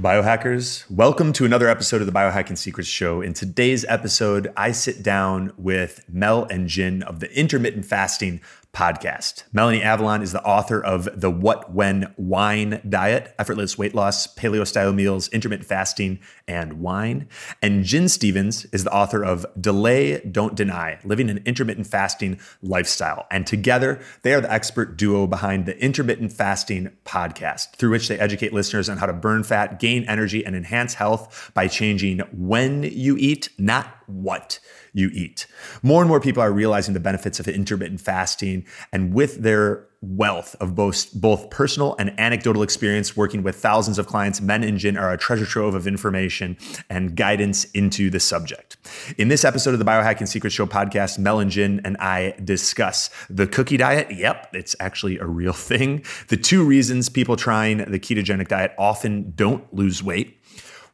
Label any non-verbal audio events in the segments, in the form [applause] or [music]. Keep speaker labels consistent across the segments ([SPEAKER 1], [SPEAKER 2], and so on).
[SPEAKER 1] Biohackers, welcome to another episode of the Biohacking Secrets Show. In today's episode, I sit down with Mel and Gin of the Intermittent Fasting podcast. Melanie Avalon is the author of The What When Wine Diet, Effortless Weight Loss, Paleo Style Meals, Intermittent Fasting, and Wine. And Gin Stephens is the author of Delay, Don't Deny, Living an Intermittent Fasting Lifestyle. And together, they are the expert duo behind the Intermittent Fasting podcast, through which they educate listeners on how to burn fat, gain energy, and enhance health by changing when you eat, not what you eat. More and more people are realizing the benefits of intermittent fasting, and with their wealth of both, both personal and anecdotal experience working with thousands of clients, Mel and Gin are a treasure trove of information and guidance into the subject. In this episode of the Biohacking Secret Show podcast, Mel and Gin and I discuss the cookie diet. Yep, it's actually a real [laughs] thing. The two reasons people trying the ketogenic diet often don't lose weight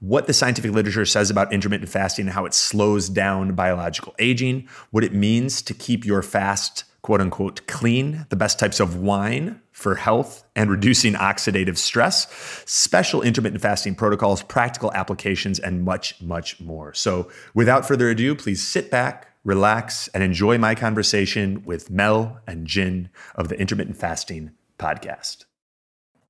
[SPEAKER 1] what the scientific literature says about intermittent fasting and how it slows down biological aging, what it means to keep your fast, quote unquote, clean, the best types of wine for health and reducing oxidative stress, special intermittent fasting protocols, practical applications, and much, much more. So, without further ado, please sit back, relax, and enjoy my conversation with Mel and Gin of the Intermittent Fasting Podcast.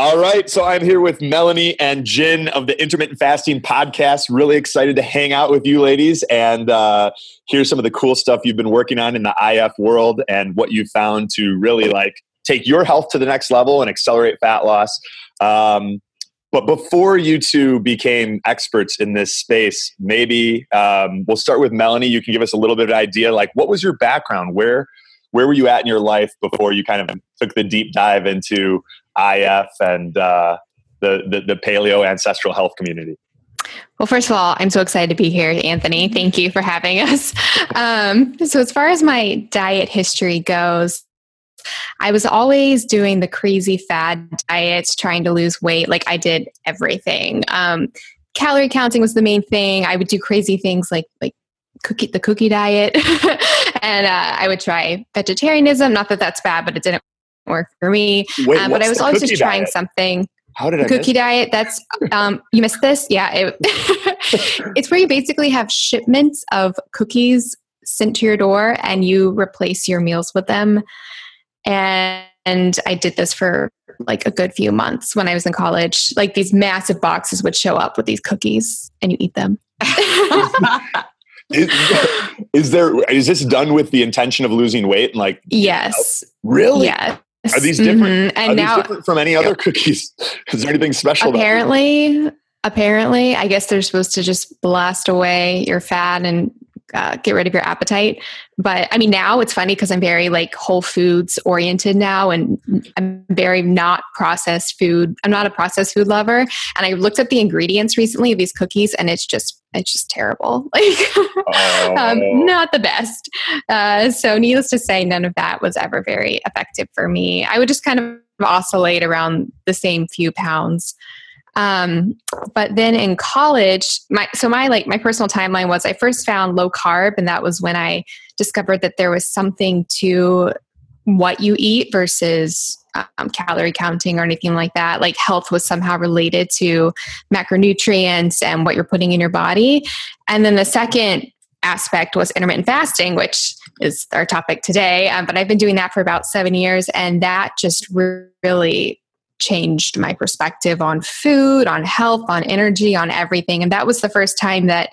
[SPEAKER 1] All right. So I'm here with Melanie and Gin of the Intermittent Fasting Podcast. Really excited to hang out with you ladies and uh, hear some of the cool stuff you've been working on in the IF world and what you found to really like take your health to the next level and accelerate fat loss. Um, but before you two became experts in this space, maybe um, we'll start with Melanie. You can give us a little bit of idea, like what was your background? Where where were you at in your life before you kind of took the deep dive into IF and uh, the, the, the paleo ancestral health community?
[SPEAKER 2] Well, first of all, I'm so excited to be here, Anthony. Thank you for having us. [laughs] Um, so, as far as my diet history goes, I was always doing the crazy fad diets, trying to lose weight. Like I did everything. Um, calorie counting was the main thing. I would do crazy things like like cookie the cookie diet, [laughs] and uh, I would try vegetarianism. Not that that's bad, but it didn't work for me.
[SPEAKER 1] Wait,
[SPEAKER 2] um, but I was always just trying
[SPEAKER 1] diet?
[SPEAKER 2] something.
[SPEAKER 1] How did I
[SPEAKER 2] cookie
[SPEAKER 1] miss?
[SPEAKER 2] diet? That's um, you missed this. Yeah, it, [laughs] it's where you basically have shipments of cookies sent to your door, and you replace your meals with them. And, and I did this for like a good few months when I was in college. Like these massive boxes would show up with these cookies, and you eat them. [laughs] [laughs]
[SPEAKER 1] Is, is there is this done with the intention of losing weight? And like,
[SPEAKER 2] yes,
[SPEAKER 1] really?
[SPEAKER 2] yes.
[SPEAKER 1] Are these different?
[SPEAKER 2] Mhm. And
[SPEAKER 1] are
[SPEAKER 2] now,
[SPEAKER 1] these different from any other cookies? [laughs] Is there anything special? about
[SPEAKER 2] apparently apparently i guess they're supposed to just blast away your fat and uh, get rid of your appetite. But i mean now it's funny because i'm very like whole foods oriented now and i'm very not processed food i'm not a processed food lover. And i looked at the ingredients recently of these cookies and it's just it's just terrible. [laughs] Like
[SPEAKER 1] Oh.
[SPEAKER 2] um, not the best. Uh, so needless to say none of that was ever very effective for me. I would just kind of oscillate around the same few pounds um, but then in college, my so my like my personal timeline was I first found low carb, and that was when I discovered that there was something to what you eat versus um, calorie counting or anything like that. Like health was somehow related to macronutrients and what you're putting in your body. And then the second aspect was intermittent fasting, which is our topic today. Um, but I've been doing that for about seven years, and that just really changed my perspective on food, on health, on energy, on everything. And that was the first time that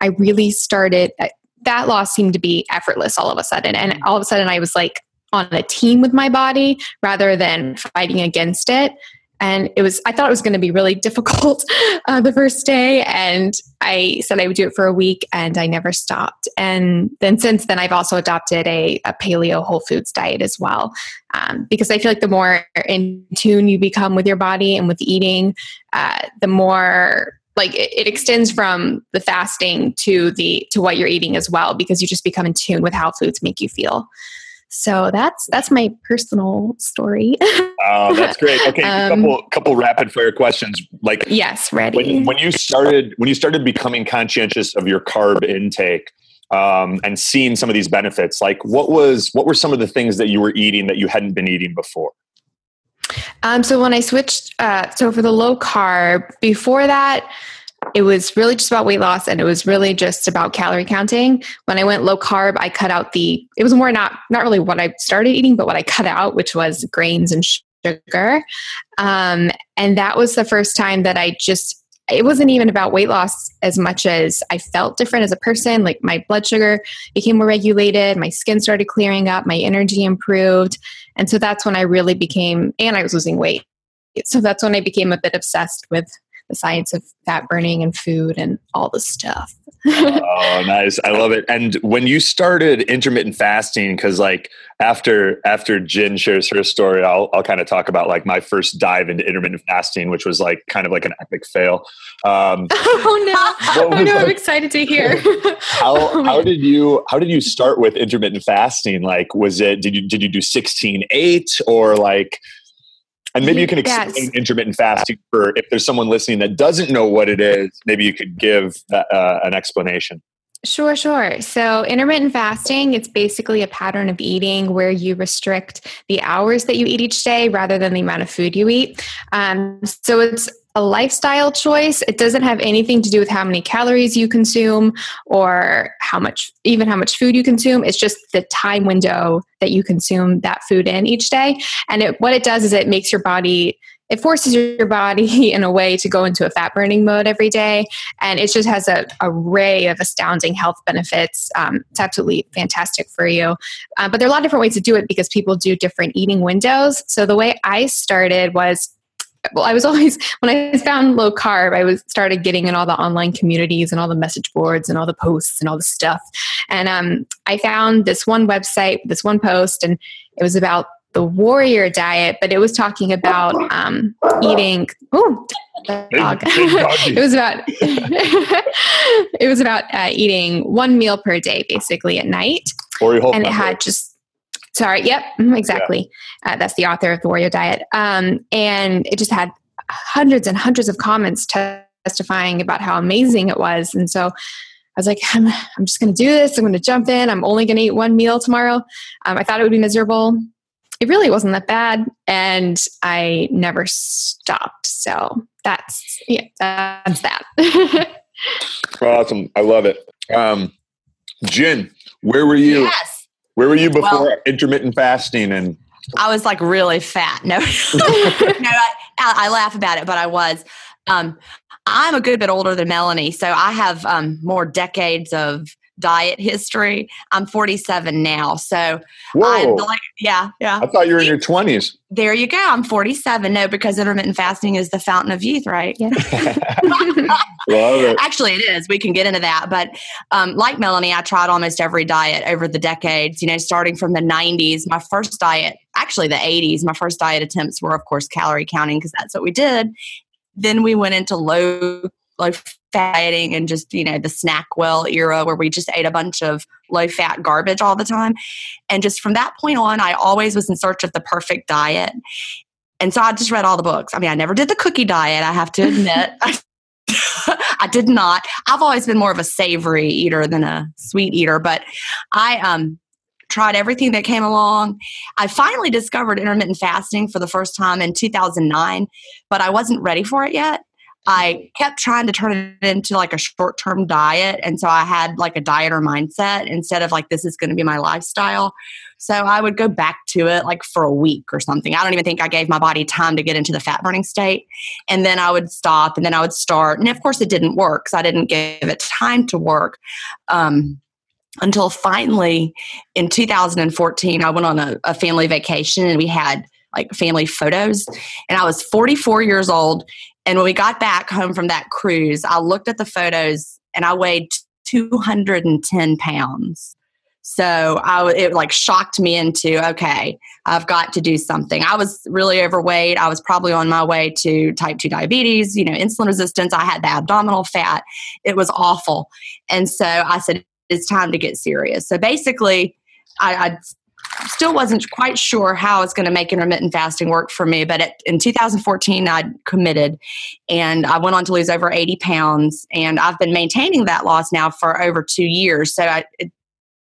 [SPEAKER 2] I really started. Uh, that loss seemed to be effortless all of a sudden. And mm-hmm. all of a sudden, I was like, on a team with my body rather than fighting against it and it was i thought it was going to be really [laughs] difficult uh, the first day. And i said i would do it for a week and i never stopped. And then since then i've also adopted a, a paleo whole foods diet as well um, because i feel like the more in tune you become with your body and with eating uh, the more like it, it extends from the fasting to the to what you're eating as well because you just become in tune with how foods make you feel so that's that's my personal story. [laughs]
[SPEAKER 1] oh, that's great. Okay, um, couple couple rapid fire questions. Like
[SPEAKER 2] yes, ready.
[SPEAKER 1] When, when you started when you started becoming conscientious of your carb intake um, and seeing some of these benefits, like what was what were some of the things that you were eating that you hadn't been eating before?
[SPEAKER 2] Um, so when I switched, uh, so for the low carb, before that, it was really just about weight loss and it was really just about calorie counting when i went low carb i cut out the it was more not not really what i started eating but what i cut out which was grains and sugar um, and that was the first time that i just it wasn't even about weight loss as much as I felt different as a person. Like my blood sugar became more regulated, my skin started clearing up, my energy improved. And so that's when I really became, and I was losing weight. So that's when I became a bit obsessed with the science of fat burning and food and all the stuff. [laughs]
[SPEAKER 1] oh, nice! I love it. And when you started intermittent fasting, because like after after Gin shares her story, I'll I'll kind of talk about like my first dive into intermittent fasting, which was like kind of like an epic fail. Um, [laughs]
[SPEAKER 2] oh no! Oh no! Like, I'm excited to hear. [laughs]
[SPEAKER 1] how oh, how did you how did you start with intermittent fasting? Like, was it did you did you do sixteen eight or like and maybe you can explain yes. intermittent fasting for if there's someone listening that doesn't know what it is, maybe you could give uh, an explanation.
[SPEAKER 2] Sure, sure. So, intermittent fasting, it's basically a pattern of eating where you restrict the hours that you eat each day rather than the amount of food you eat. Um, so, it's a lifestyle choice. It doesn't have anything to do with how many calories you consume or how much, even how much food you consume. It's just the time window that you consume that food in each day. And it, what it does is it makes your body it forces your body [laughs] in a way to go into a fat burning mode every day and it just has a array of astounding health benefits um, it's absolutely fantastic for you uh, but there are a lot of different ways to do it because people do different eating windows so the way i started was well, I was [laughs] always when I found low carb, I was started getting in all the online communities and all the message boards and all the posts and all the stuff. And um, I found this one website, this one post, and it was about the warrior diet, but it was talking about um, eating. Oh, dog! [laughs] it was about [laughs] it was about uh, eating one meal per day, basically at night, and it had just Sorry. Yep. Mm-hmm, exactly. Yeah. Uh, that's the author of the Warrior Diet. Um, and it just had hundreds and hundreds of comments testifying about how amazing it was. And so I was like, I'm, I'm just going to do this. I'm going to jump in. I'm only going to eat one meal tomorrow. Um, I thought it would be miserable. It really wasn't that bad. And I never stopped. So that's, yeah, that's that. [laughs]
[SPEAKER 1] awesome. I love it. Um, Gin, where were you?
[SPEAKER 3] Yes.
[SPEAKER 1] Where were you before well, intermittent fasting? And
[SPEAKER 3] I was like really fat. No, [laughs] no, I, I, laugh about it, but I was. Um, I'm a good bit older than Melanie, so I have um, more decades of diet history. I'm 47 now. So,
[SPEAKER 1] Whoa.
[SPEAKER 3] like, yeah, yeah.
[SPEAKER 1] I thought you were in your 20s.
[SPEAKER 3] There you go. I'm 47. No, because intermittent fasting is the fountain of youth, right? Yeah. [laughs]
[SPEAKER 1] Love it.
[SPEAKER 3] Actually, it is. We can get into that. But um, like Melanie, I tried almost every diet over the decades, you know, starting from the 90s. My first diet, actually the 80s, my first diet attempts were, of course, calorie counting because that's what we did. Then we went into low low dieting and just you know the SnackWell era where we just ate a bunch of low fat garbage all the time and just from that point on i always was in search of the perfect diet and so i just read all the books i mean i never did the cookie diet i have to admit [laughs] I did not. I've always been more of a savory eater than a sweet eater, but I um tried everything that came along. I finally discovered intermittent fasting for the first time in 2009, but I wasn't ready for it yet. I kept trying to turn it into like a short term diet. And so I had like a dieter mindset instead of like, this is going to be my lifestyle. So I would go back to it like for a week or something. I don't even think I gave my body time to get into the fat burning state. And then I would stop and then I would start. And of course, it didn't work because I didn't give it time to work. Um, until finally in 2014, I went on a, a family vacation and we had like family photos. And I was 44 years old. And when we got back home from that cruise, I looked at the photos and I weighed 210 pounds. So I it like shocked me into okay, I've got to do something. I was really overweight. I was probably on my way to type 2 diabetes, you know, insulin resistance. I had the abdominal fat. It was awful. And so I said it's time to get serious. So basically I, I still wasn't quite sure how I was going to make intermittent fasting work for me. But in 2014, I committed and I went on to lose over 80 pounds. And I've been maintaining that loss now for over two years. So I, it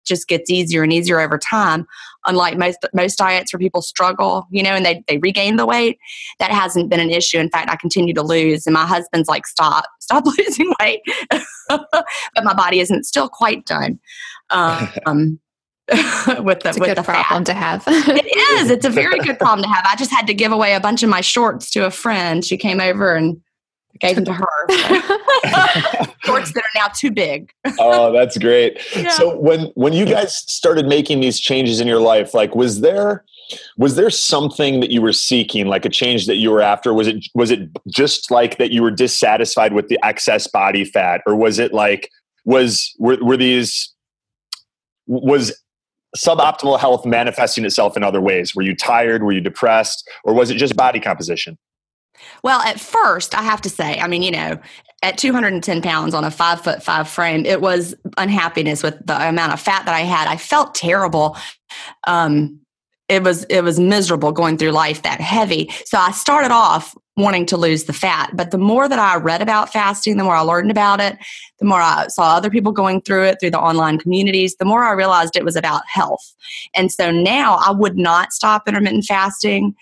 [SPEAKER 3] just gets easier and easier over time. Unlike most most diets where people struggle, you know, and they, they regain the weight, that hasn't been an issue. In fact, I continue to lose. And my husband's like, stop, stop [laughs] losing weight. [laughs] but my body isn't still quite done. [laughs] Um, [laughs] with the
[SPEAKER 2] it's a
[SPEAKER 3] with
[SPEAKER 2] good
[SPEAKER 3] the
[SPEAKER 2] problem
[SPEAKER 3] fat.
[SPEAKER 2] to have.
[SPEAKER 3] it is. It's a very good problem to have. I just had to give away a bunch of my shorts to a friend. She came over and gave them to her. [laughs] [laughs] shorts that are now too big.
[SPEAKER 1] oh, that's great.
[SPEAKER 3] Yeah.
[SPEAKER 1] So when when you guys started making these changes in your life, like was there was there something that you were seeking, like a change that you were after? Was it was it just like that you were dissatisfied with the excess body fat, or was it like was were, were these was suboptimal health manifesting itself in other ways? Were you tired? Were you depressed? Or was it just body composition?
[SPEAKER 3] Well, at first, I have to say, I mean, you know, at 210 pounds on a five foot five frame, it was unhappiness with the amount of fat that I had. I felt terrible. Um, it was it was miserable going through life that heavy. So I started off wanting to lose the fat, but the more that I read about fasting, the more I learned about it, the more I saw other people going through it through the online communities, the more I realized it was about health. And so now I would not stop intermittent fasting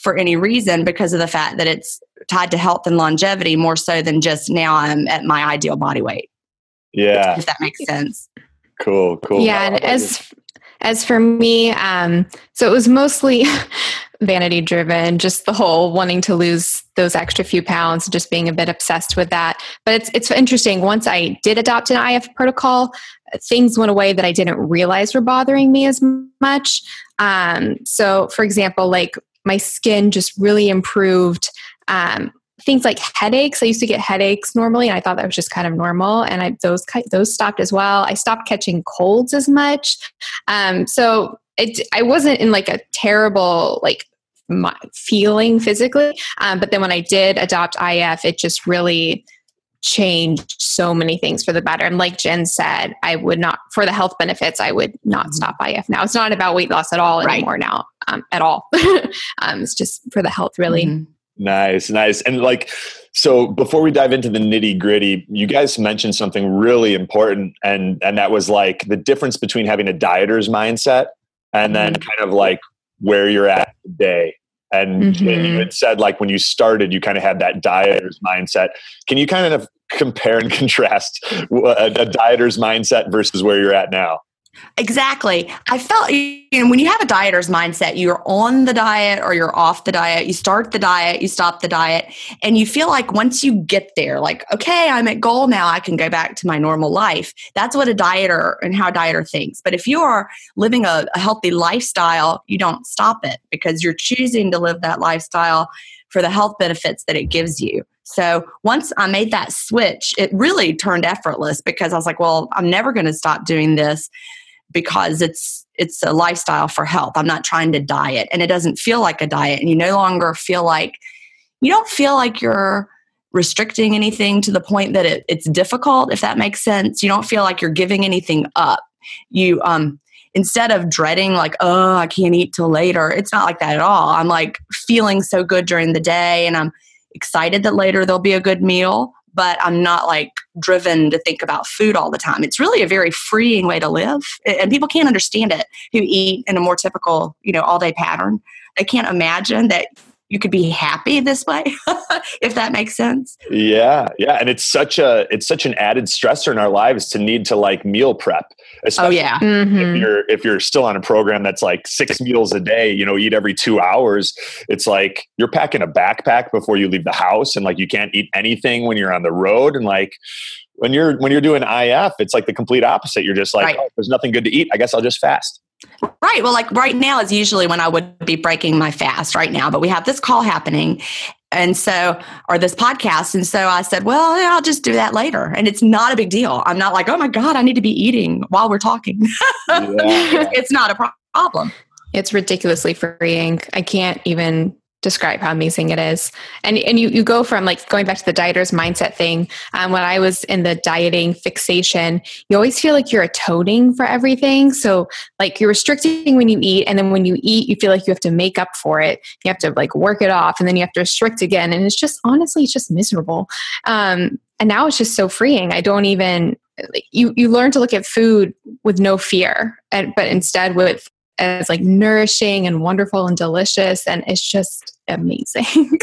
[SPEAKER 3] for any reason because of the fact that it's tied to health and longevity more so than just now I'm at my ideal body weight.
[SPEAKER 1] Yeah.
[SPEAKER 3] If that makes sense.
[SPEAKER 1] Cool, cool.
[SPEAKER 2] Yeah, and as as for me, um, so it was mostly [laughs] vanity driven, just the whole wanting to lose those extra few pounds, just being a bit obsessed with that. But it's it's interesting. Once I did adopt an IF protocol, things went away that I didn't realize were bothering me as much. Um, so, for example, like my skin just really improved. Um, things like headaches. I used to get headaches normally, and I thought that was just kind of normal, and I, those those stopped as well. I stopped catching colds as much. Um, so it, I wasn't in like a terrible like feeling physically, um, but then when I did adopt IF, it just really changed so many things for the better. And like Gin said, I would not, for the health benefits, I would not stop IF now. It's not about weight loss at all
[SPEAKER 3] Right.
[SPEAKER 2] anymore now, um, at all. [laughs] um, it's just for the health, really.
[SPEAKER 3] Mhm.
[SPEAKER 1] Nice, nice. And like, so before we dive into the nitty gritty, you guys mentioned something really important, and and that was like the difference between having a dieter's mindset and then mm-hmm. kind of like where you're at today. And mm-hmm. Gin,
[SPEAKER 2] you
[SPEAKER 1] had said like when you started, you kind of had that dieter's mindset. Can you kind of compare and [laughs] contrast a, a uh, dieter's mindset versus where you're at now?
[SPEAKER 3] Exactly. I felt you know when you have a dieter's mindset, you're on the diet or you're off the diet. You start the diet, you stop the diet, and you feel like once you get there, like okay, I'm at goal now, I can go back to my normal life. That's what a dieter and how a dieter thinks. But if you are living a, a healthy lifestyle, you don't stop it because you're choosing to live that lifestyle for the health benefits that it gives you. So once I made that switch, it really turned effortless because I was like, well, I'm never going to stop doing this because it's it's a lifestyle for health. I'm not trying to diet and it doesn't feel like a diet and you no longer feel like you don't feel like you're restricting anything to the point that it, it's difficult if that makes sense. You don't feel like you're giving anything up. You um instead of dreading like oh I can't eat till later. It's not like that at all. I'm like feeling so good during the day and I'm excited that later there'll be a good meal but I'm not like driven to think about food all the time. It's really a very freeing way to live. And people can't understand it who eat in a more typical, you know, all day pattern. They can't imagine that you could be happy this way, [laughs] if that makes sense.
[SPEAKER 1] Yeah, yeah, and it's such a it's such an added stressor in our lives to need to like meal prep.
[SPEAKER 3] Oh,
[SPEAKER 1] Especially
[SPEAKER 3] yeah.
[SPEAKER 1] if
[SPEAKER 2] Mhm.
[SPEAKER 1] you're if you're still on a program that's like six meals a day, you know, eat every two hours. It's like you're packing a backpack before you leave the house, and like you can't eat anything when you're on the road, and like when you're when you're doing IF, it's like the complete opposite. You're just like, right. oh, there's nothing good to eat. I guess I'll just fast.
[SPEAKER 3] Right. Well, like right now is usually when I would be breaking my fast right now, but we have this call happening. And so, or this podcast. And so I said, well, yeah, I'll just do that later. And it's not a big deal. I'm not like, oh my God, I need to be eating while we're talking. yeah. [laughs] it's not a problem.
[SPEAKER 2] It's ridiculously freeing. I can't even describe how amazing it is. And and you you go from like going back to the dieter's mindset thing. Um, when I was in the dieting fixation, you always feel like you're atoning for everything. So like you're restricting when you eat, and then when you eat, you feel like you have to make up for it. You have to like work it off, and then you have to restrict again. And it's just honestly, it's just miserable. Um, and now it's just so freeing. I don't even you you learn to look at food with no fear, and but instead with as like nourishing and wonderful and delicious and it's just amazing [laughs]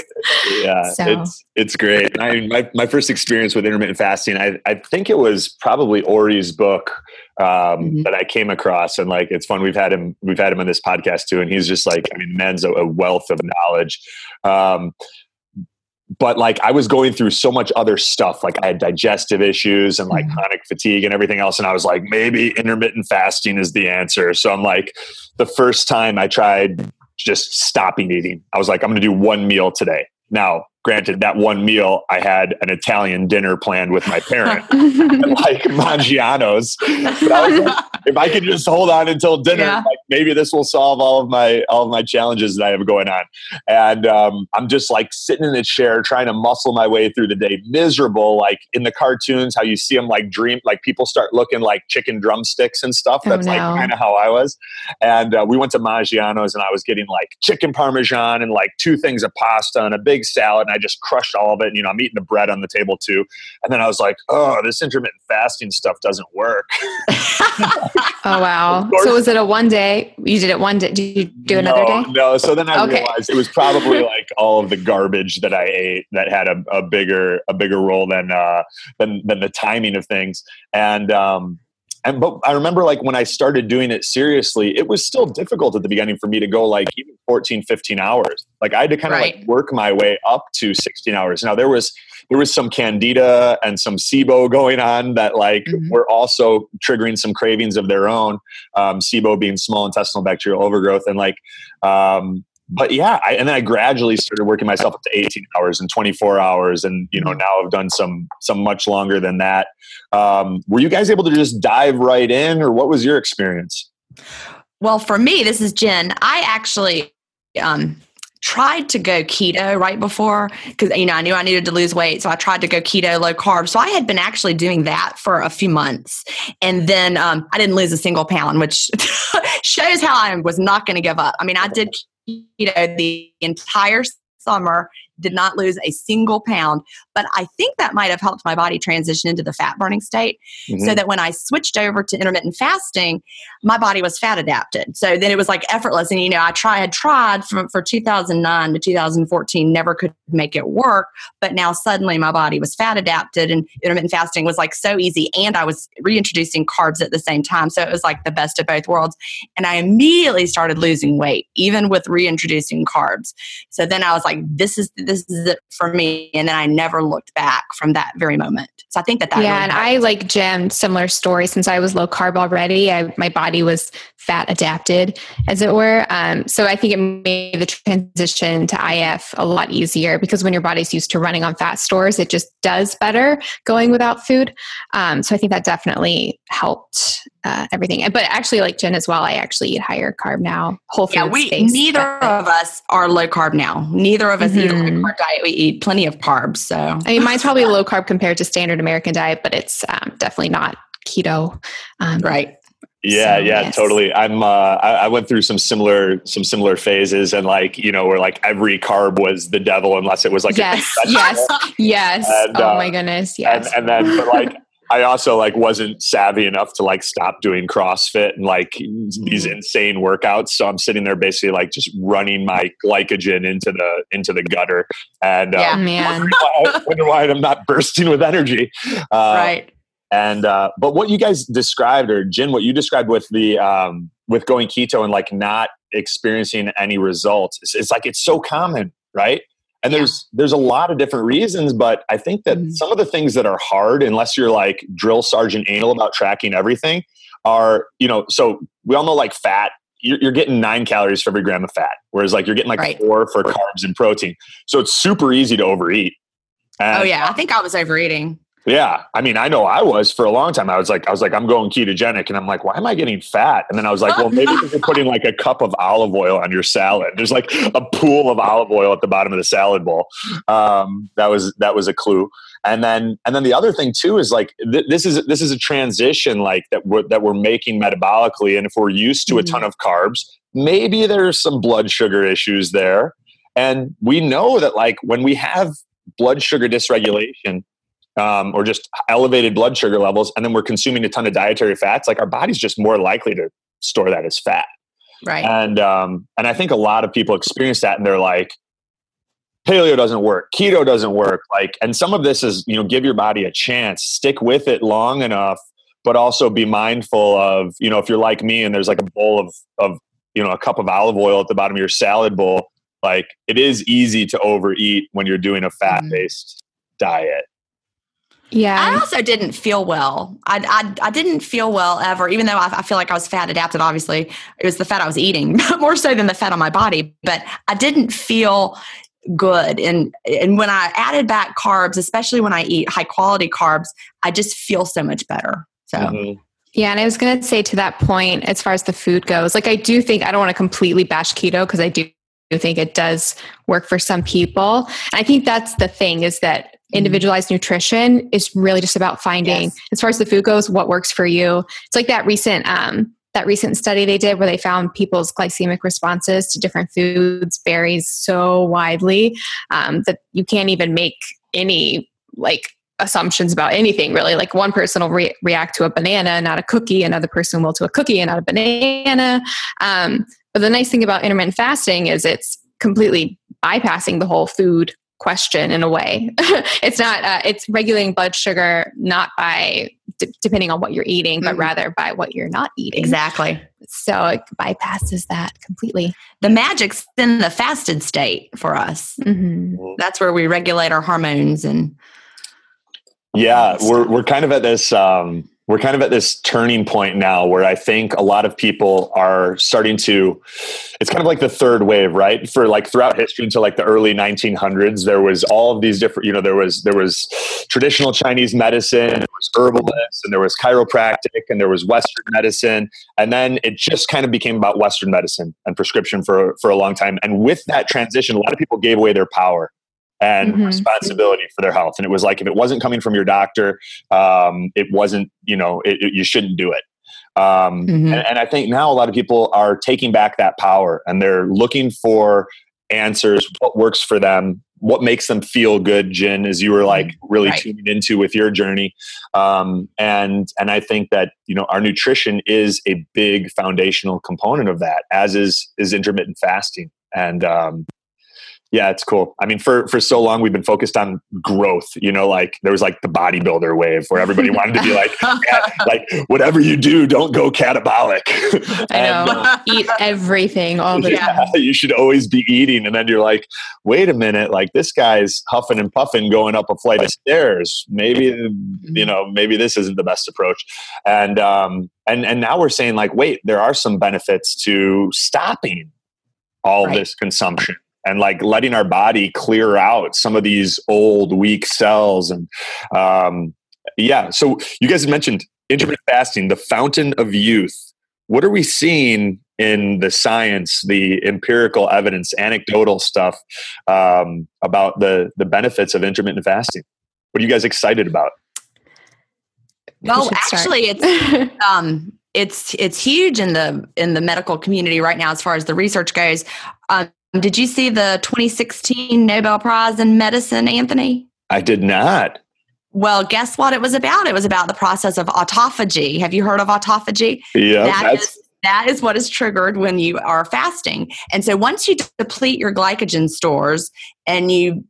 [SPEAKER 1] yeah so. it's it's great i mean my, my first experience with intermittent fasting i, I think it was probably ori's book um, mm-hmm. that i came across and like it's fun we've had him we've had him on this podcast too and he's just like i mean man's a, a wealth of knowledge um, but like I was going through so much other stuff. Like I had digestive issues and like mm-hmm. chronic fatigue and everything else. And I was like, maybe intermittent fasting is the answer. So I'm like, the first time I tried just stopping eating, I was like, I'm going to do one meal today. Now, granted that one meal i had an italian dinner planned with my parent. [laughs] Like maggiano's. Like, if i could just hold on until dinner yeah. like maybe this will solve all of my all of my challenges that i have going on. And um, i'm just like sitting in a chair trying to muscle my way through the day miserable like in the cartoons how you see them like dream like people start looking like chicken drumsticks and stuff. Oh, that's oh, no. like kind of how i was. And uh, we went to maggiano's and i was getting like chicken parmesan and like two things of pasta and a big salad I just crushed all of it. And, you know, I'm eating the bread on the table too. And then I was like, oh, this intermittent fasting stuff doesn't work. [laughs] [laughs]
[SPEAKER 2] oh, wow. So was it a one day? You did it one day. Did you do another
[SPEAKER 1] no,
[SPEAKER 2] day?
[SPEAKER 1] No. So then I okay. realized it was probably like all of the garbage that I ate that had a, a bigger, a bigger role than, uh, than, than the timing of things. And, um, and but I remember like when I started doing it seriously, it was still difficult at the beginning for me to go like even 14, 15 hours. Like I had to kind of right. like work my way up to 16 hours. Now there was there was some candida and some SIBO going on that like mm-hmm. were also triggering some cravings of their own. Um, SIBO being small intestinal bacterial overgrowth, and like um, but yeah, I, and then I gradually started working myself up to 18 hours and 24 hours, and you know now I've done some some much longer than that. Um, were you guys able to just dive right in, or what was your experience?
[SPEAKER 3] Well, for me, this is Gin. I actually um, tried to go keto right before because you know I knew I needed to lose weight, so I tried to go keto, low carb. So I had been actually doing that for a few months, and then um, I didn't lose a single pound, which [laughs] shows how I was not going to give up. I mean, I did keto the entire summer did not lose a single pound. But I think that might have helped my body transition into the fat burning state mm-hmm. so that when I switched over to intermittent fasting, my body was fat adapted. So then it was like effortless. And, you know, I try, had tried from, for 2009 to 2014, never could make it work. But now suddenly my body was fat adapted and intermittent fasting was like so easy. And I was reintroducing carbs at the same time. So it was like the best of both worlds. And I immediately started losing weight, even with reintroducing carbs. So then I was like, this is, this is it for me. And then I never looked back from that very moment. So I think that that
[SPEAKER 2] yeah, really and I like Gin similar story since I was low carb already. I, my body was fat adapted, as it were. Um, so I think it made the transition to IF a lot easier because when your body's used to running on fat stores, it just does better going without food. Um, so I think that definitely helped uh, everything. But actually, like Gin as well, I actually eat higher carb now. Whole food. Yeah,
[SPEAKER 3] we neither of us are low carb now. Neither of us mm-hmm. eat a low mm-hmm. carb diet. We eat plenty of carbs. So
[SPEAKER 2] I mean, mine's probably low carb compared to standard American diet, but it's um, definitely not keto.
[SPEAKER 3] Um, right.
[SPEAKER 1] Yeah, so, yeah, yes. totally. I'm. Uh, I, I, went through some similar, some similar phases, and like you know, where like every carb was the devil, unless it was like
[SPEAKER 2] yes, [laughs] yes, [laughs] yes. And, oh uh, my goodness, yes.
[SPEAKER 1] And, and then, but like I also like wasn't savvy enough to like stop doing CrossFit and like these mm-hmm. insane workouts. So I'm sitting there basically like just running my glycogen into the into the gutter, and uh, yeah, man, wonder why, wonder why I'm not bursting with energy.
[SPEAKER 3] Uh, right.
[SPEAKER 1] And uh, but what you guys described, or Gin, what you described with the um, with going keto and like not experiencing any results, it's, it's like it's so common, right? and there's yeah. there's a lot of different reasons but i think that mm-hmm. some of the things that are hard unless you're like drill sergeant anal about tracking everything are you know so we all know like fat you're, you're getting nine calories for every gram of fat whereas like you're getting like right. four for carbs and protein so it's super easy to overeat
[SPEAKER 3] and, oh yeah i think i was overeating
[SPEAKER 1] yeah. I mean, I know I was for a long time. I was like, I was like, I'm going ketogenic. And I'm like, why am I getting fat? And then I was like, well, maybe [laughs] you're putting like a cup of olive oil on your salad. There's like a pool of olive oil at the bottom of the salad bowl. Um, that was, that was a clue. And then, and then the other thing too is like, th- this is, this is a transition like that we're, that we're making metabolically. And if we're used to mm-hmm. a ton of carbs, maybe there's some blood sugar issues there. And we know that like when we have blood sugar dysregulation, um, or just elevated blood sugar levels, and then we're consuming a ton of dietary fats, like our body's just more likely to store that as fat.
[SPEAKER 3] Right.
[SPEAKER 1] And um, and I think a lot of people experience that, and they're like, paleo doesn't work, keto doesn't work. Like, and some of this is you know give your body a chance, stick with it long enough, but also be mindful of you know if you're like me and there's like a bowl of of you know a cup of olive oil at the bottom of your salad bowl. Like it is easy to overeat when you're doing a fat based mm-hmm. diet.
[SPEAKER 3] Yeah. I also didn't feel well. I, I, I didn't feel well ever, even though I, I, feel like I was fat adapted, obviously. It was the fat I was eating, [laughs] more so than the fat on my body. But I didn't feel good. And, and when I added back carbs, especially when I eat high quality carbs, I just feel so much better. So. Mm-hmm.
[SPEAKER 2] Yeah, and I was going to say to that point, as far as the food goes, like I do think I don't want to completely bash keto because I do think it does work for some people. And I think that's the thing is that. Individualized nutrition is really just about finding yes. as far as the food goes what works for you. It's like that recent um, that recent study they did where they found people's glycemic responses to different foods varies so widely um, that you can't even make any like assumptions about anything really. Like one person will re- react to a banana not a cookie. Another person will to a cookie and not a banana. Um, but the nice thing about intermittent fasting is it's completely bypassing the whole food question in a way. [laughs] it's not, uh, it's regulating blood sugar not by d- depending on what you're eating, but mm-hmm. rather by what you're not eating.
[SPEAKER 3] Exactly.
[SPEAKER 2] So it bypasses that completely.
[SPEAKER 3] The magic's in the fasted state for us. Mm-hmm. That's where we regulate our hormones and.
[SPEAKER 1] Yeah, we're we're kind of at this um, we're kind of at this turning point now where I think a lot of people are starting to it's kind of like the third wave, right? For like throughout history until like the early 1900s there was all of these different, you know, there was there was traditional Chinese medicine, there was herbalists and there was chiropractic and there was western medicine and then it just kind of became about western medicine and prescription for for a long time. And with that transition a lot of people gave away their power and mm-hmm. responsibility for their health. And it was like if it wasn't coming from your doctor, um, it wasn't you know it, it, you shouldn't do it. Um, mm-hmm. and, and I think now a lot of people are taking back that power and they're looking for answers, what works for them, what makes them feel good Gin as you were like mm-hmm. really right. tuning into with your journey um, and and i think that you know our nutrition is a big foundational component of that as is is intermittent fasting and um, yeah, it's cool. I mean, for for so long we've been focused on growth. You know, like there was like the bodybuilder wave where everybody [laughs] wanted to be like, [laughs] like whatever you do, don't go catabolic. [laughs]
[SPEAKER 2] I know. Uh, Eat everything all the yeah, time.
[SPEAKER 1] You should always be eating, and then you're like, wait a minute, like this guy's huffing and puffing going up a flight of stairs. Maybe mm-hmm. you know, maybe this isn't the best approach. And um, and and now we're saying like, wait, there are some benefits to stopping all right. this consumption and like letting our body clear out some of these old weak cells and um, yeah so you guys mentioned intermittent fasting the fountain of youth. What are we seeing in the science the empirical evidence anecdotal stuff um, about the the benefits of intermittent fasting? What are you guys excited about?
[SPEAKER 3] Well actually it's [laughs] um it's it's huge in the in the medical community right now as far as the research goes. Um, did you see the 2016 Nobel Prize in Medicine, Anthony?
[SPEAKER 1] I did not.
[SPEAKER 3] Well, guess what it was about? It was about the process of autophagy. Have you heard of autophagy?
[SPEAKER 1] Yeah.
[SPEAKER 3] That is, that is what is triggered when you are fasting. And so once you deplete your glycogen stores and you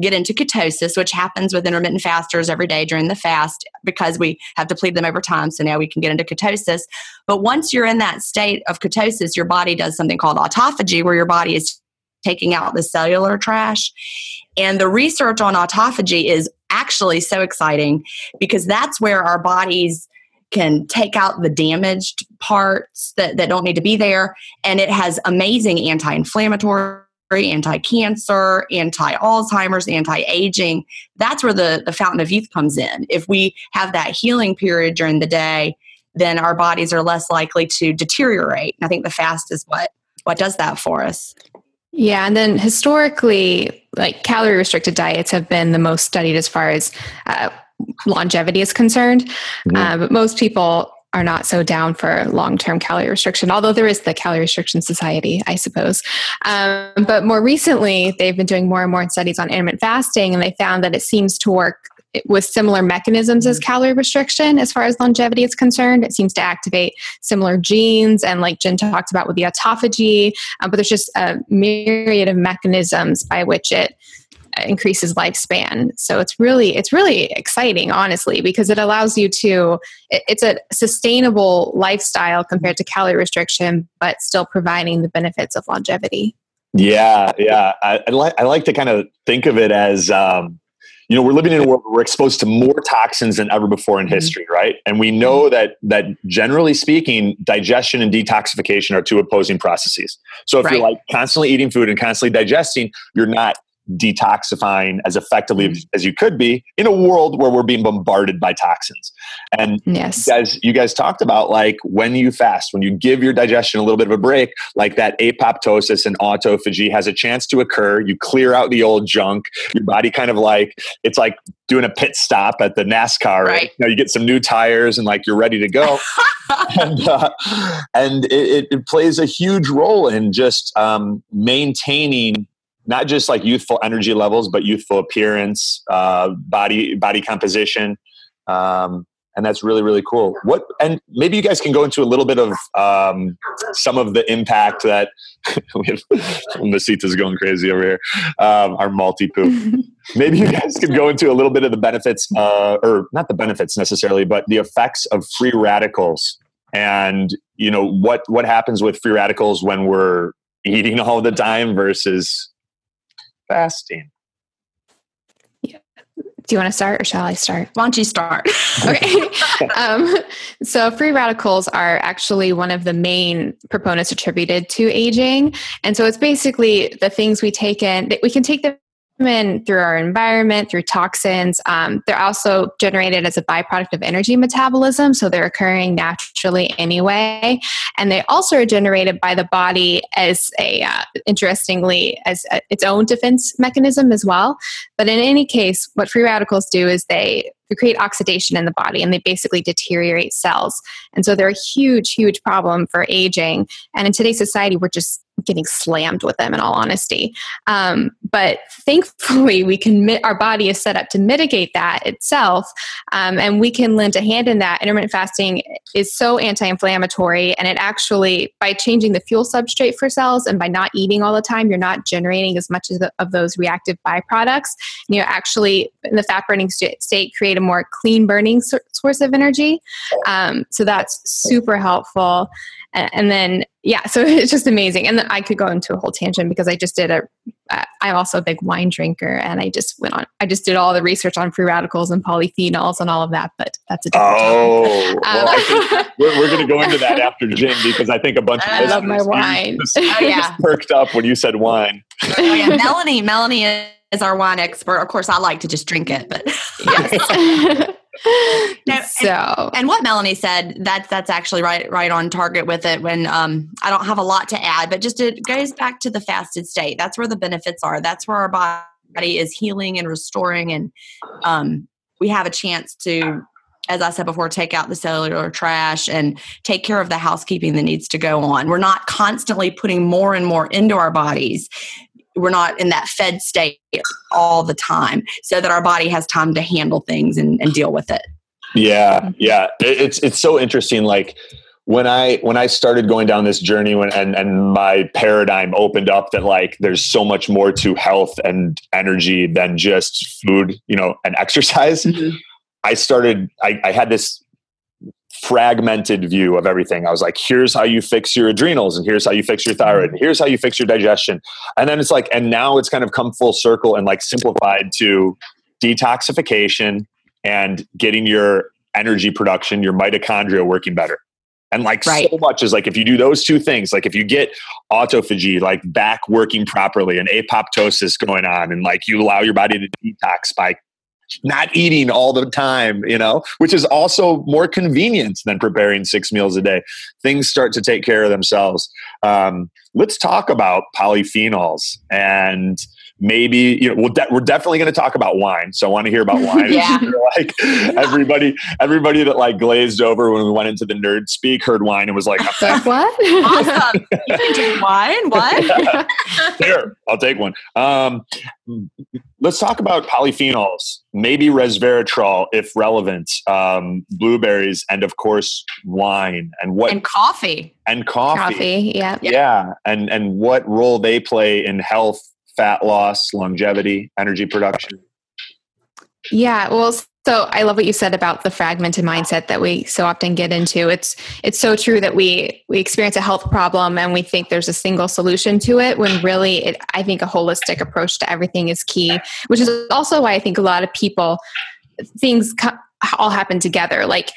[SPEAKER 3] get into ketosis, which happens with intermittent fasters every day during the fast because we have depleted them over time. So now we can get into ketosis. But once you're in that state of ketosis, your body does something called autophagy, where your body is taking out the cellular trash. And the research on autophagy is actually so exciting because that's where our bodies can take out the damaged parts that, that don't need to be there. And it has amazing anti inflammatory, anti cancer, anti Alzheimer's, anti aging. That's where the, the fountain of youth comes in. If we have that healing period during the day, then our bodies are less likely to deteriorate. And I think the fast is what what does that for us.
[SPEAKER 2] Yeah, and then historically, like calorie restricted diets have been the most studied as far as uh, longevity is concerned. Mm-hmm. Uh, but most people are not so down for long term calorie restriction, although there is the Calorie Restriction Society, I suppose. Um, but more recently, they've been doing more and more studies on intermittent fasting, and they found that it seems to work with similar mechanisms as mm-hmm. calorie restriction as far as longevity is concerned. It seems to activate similar genes, and like Gin talked about with the autophagy, uh, but there's just a myriad of mechanisms by which it uh, increases lifespan so it's really it's really exciting honestly because it allows you to it's a sustainable lifestyle compared to calorie restriction but still providing the benefits of longevity
[SPEAKER 1] yeah yeah i, I like i like to kind of think of it as um, you know we're living in a world where we're exposed to more toxins than ever before in mm-hmm. history right and we know mm-hmm. that that generally speaking digestion and detoxification are two opposing processes so if right. you're like constantly eating food and constantly digesting you're not detoxifying as effectively mm-hmm. as you could be in a world where we're being bombarded by toxins. And yes. you guys, you guys talked about like when you fast, when you give your digestion a little bit of a break, like that apoptosis and autophagy has a chance to occur. You clear out the old junk. Your body kind of like it's like doing a pit stop at the NASCAR. Right. right? You know, you get some new tires and like you're ready to go. [laughs] and uh, and it, it, plays a huge role in just um, maintaining not just like youthful energy levels, but youthful appearance, uh, body body composition, um, and that's really really cool. What and maybe you guys can go into a little bit of um, some of the impact that [laughs] we have. [laughs] Masita's going crazy over here. Um, our multi poop. [laughs] maybe you guys could go into a little bit of the benefits, uh, or not the benefits necessarily, but the effects of free radicals and you know what what happens with free radicals when we're eating all the time versus fasting.
[SPEAKER 2] Do you want to start or shall I start?
[SPEAKER 3] Why don't you start? [laughs]
[SPEAKER 2] okay. [laughs] um, so, free radicals are actually one of the main proponents attributed to aging. And so, it's basically the things we take in, that we can take them in through our environment, through toxins. Um, they're also generated as a byproduct of energy metabolism, so they're occurring naturally anyway. And they also are generated by the body as a, uh, interestingly, as a, its own defense mechanism as well. But in any case, what free radicals do is they they create oxidation in the body and they basically deteriorate cells. And so they're a huge, huge problem for aging. And in today's society, we're just getting slammed with them in all honesty. Um, but thankfully we can our body is set up to mitigate that itself um, and we can lend a hand in that. Intermittent fasting is so anti-inflammatory and it actually by changing the fuel substrate for cells and by not eating all the time you're not generating as much of, the, of those reactive byproducts you know actually in the fat burning state create a more clean burning source of energy. Um, so that's super helpful. And then yeah so [laughs] it's just amazing. And i could go into a whole tangent because i just did a i'm also a big wine drinker and i just went on i just did all the research on free radicals and polyphenols and all of that but that's a different
[SPEAKER 1] oh um, well, [laughs] we're, we're going to go into that after [laughs] Gin because i think a bunch of
[SPEAKER 2] i love my wine.
[SPEAKER 1] just, oh, yeah. perked up when you said wine.
[SPEAKER 3] Oh yeah melanie melanie is our wine expert. Of course i like to just drink it but yes now, [laughs] so and, and, what Melanie said that's that's actually right right on target with it when um I don't have a lot to add but just it goes back to the fasted state. That's where the benefits are. That's where our body is healing and restoring and um we have a chance to as I said before, take out the cellular trash and take care of the housekeeping that needs to go on. We're not constantly putting more and more into our bodies we're not in that fed state all the time so that our body has time to handle things and, and deal with it
[SPEAKER 1] yeah yeah it's it's so interesting like when i when i started going down this journey when and and my paradigm opened up that like there's so much more to health and energy than just food you know and [laughs] exercise mm-hmm. i started I, I had this fragmented view of everything. I was like, here's how you fix your adrenals, and here's how you fix your thyroid, mm-hmm. and here's how you fix your digestion. And then it's like, and now it's kind of come full circle and like simplified to detoxification and getting your energy production, your mitochondria working better. And like right. so much is like if you do those two things, like if you get autophagy like back working properly and apoptosis going on, and like you allow your body to detox by not eating all the time, you know, which is also more convenient than preparing six meals a day. Things start to take care of themselves. Um, let's talk about polyphenols and maybe you know we'll de- we're definitely going to talk about wine so i want to hear about wine. [laughs] Yeah. like everybody everybody that like glazed over when we went into the nerd speak heard wine and was like [laughs]
[SPEAKER 3] what? Awesome. You can drink wine? [laughs] What?
[SPEAKER 1] Here i'll take one. Um, let's talk about polyphenols maybe resveratrol if relevant um, blueberries and of course wine. And what
[SPEAKER 3] and coffee.
[SPEAKER 1] And coffee.
[SPEAKER 2] Coffee yeah.
[SPEAKER 1] Yeah and and what role they play in health fat loss, longevity, energy production?
[SPEAKER 2] Yeah, well, so I love what you said about the fragmented mindset that we so often get into. It's it's so true that we we experience a health problem and we think there's a single solution to it when really it, I think a holistic approach to everything is key, which is also why I think a lot of people things co- all happen together. Like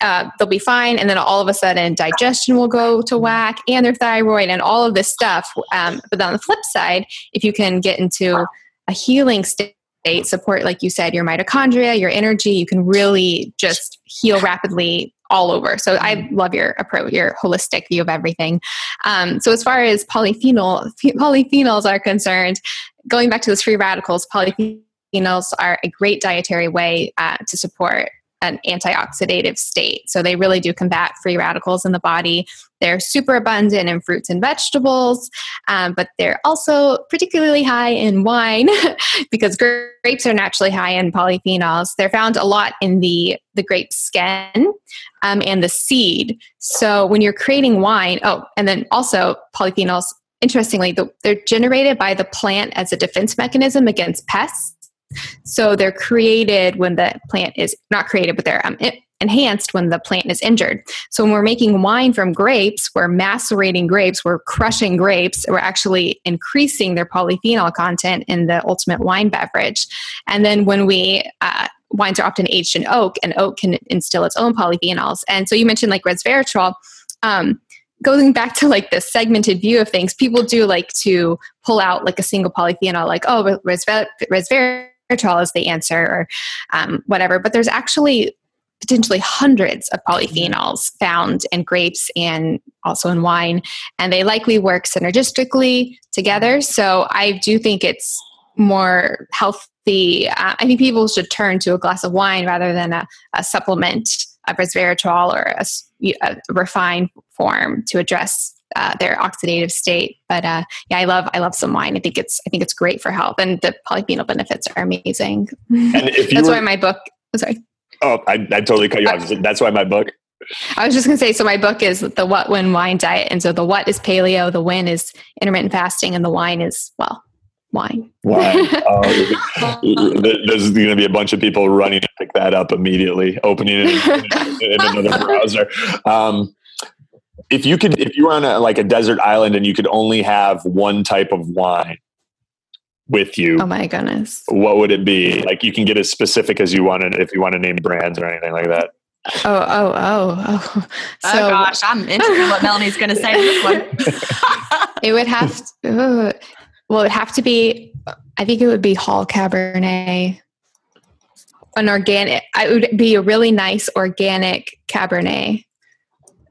[SPEAKER 2] uh, they'll be fine, and then all of a sudden digestion will go to whack, and their thyroid, and all of this stuff. Um, but on the flip side, if you can get into a healing state support like you said your mitochondria your energy you can really just heal rapidly all over. So i love your approach your holistic view of everything. Um, so as far as polyphenol [laughs] polyphenols are concerned going back to those free radicals polyphenols are a great dietary way uh, to support an antioxidative state. So they really do combat free radicals in the body. They're super abundant in fruits and vegetables, um, but they're also particularly high in wine [laughs] because grapes are naturally high in polyphenols. They're found a lot in the, the grape skin um, and the seed. So when you're creating wine, oh, and then also polyphenols, interestingly, the, they're generated by the plant as a defense mechanism against pests. So they're created when the plant is not created, but they're um, enhanced when the plant is injured. So when we're making wine from grapes, we're macerating grapes, we're crushing grapes, we're actually increasing their polyphenol content in the ultimate wine beverage. And then when we uh, wines are often aged in oak, and oak can instill its own polyphenols. And so you mentioned like resveratrol. Um, going back to like the segmented view of things, people do like to pull out like a single polyphenol, like oh, resveratrol resveratrol is the answer or um, whatever. But there's actually potentially hundreds of polyphenols found in grapes and also in wine, and they likely work synergistically together. So I do think it's more healthy. Uh, I think people should turn to a glass of wine rather than a, a supplement of resveratrol or a, a refined form to address uh, their oxidative state. But uh, yeah, I love I love some wine. I think it's I think it's great for health, and the polyphenol benefits are amazing. That's were, why my book. Oh, sorry.
[SPEAKER 1] Oh, I, I totally cut you off. That's why my book.
[SPEAKER 2] I was just going to say, so my book is the What When Wine Diet, and so the what is paleo, the when is intermittent fasting, and the wine is well, wine.
[SPEAKER 1] Wine. [laughs] Oh, there's going to be a bunch of people running to pick that up immediately, opening it in, in another [laughs] browser. Um, if you could if you were on a, like a desert island and you could only have one type of wine with you
[SPEAKER 2] oh my goodness.
[SPEAKER 1] what would it be? Like you can get as specific as you want to if you want to name brands or anything like that.
[SPEAKER 2] Oh oh oh oh.
[SPEAKER 3] oh so, oh gosh i'm interested what melanie's going to say this one. [laughs]
[SPEAKER 2] It would have to well it would have to be i think it would be hall cabernet. An organic it would be a really nice organic cabernet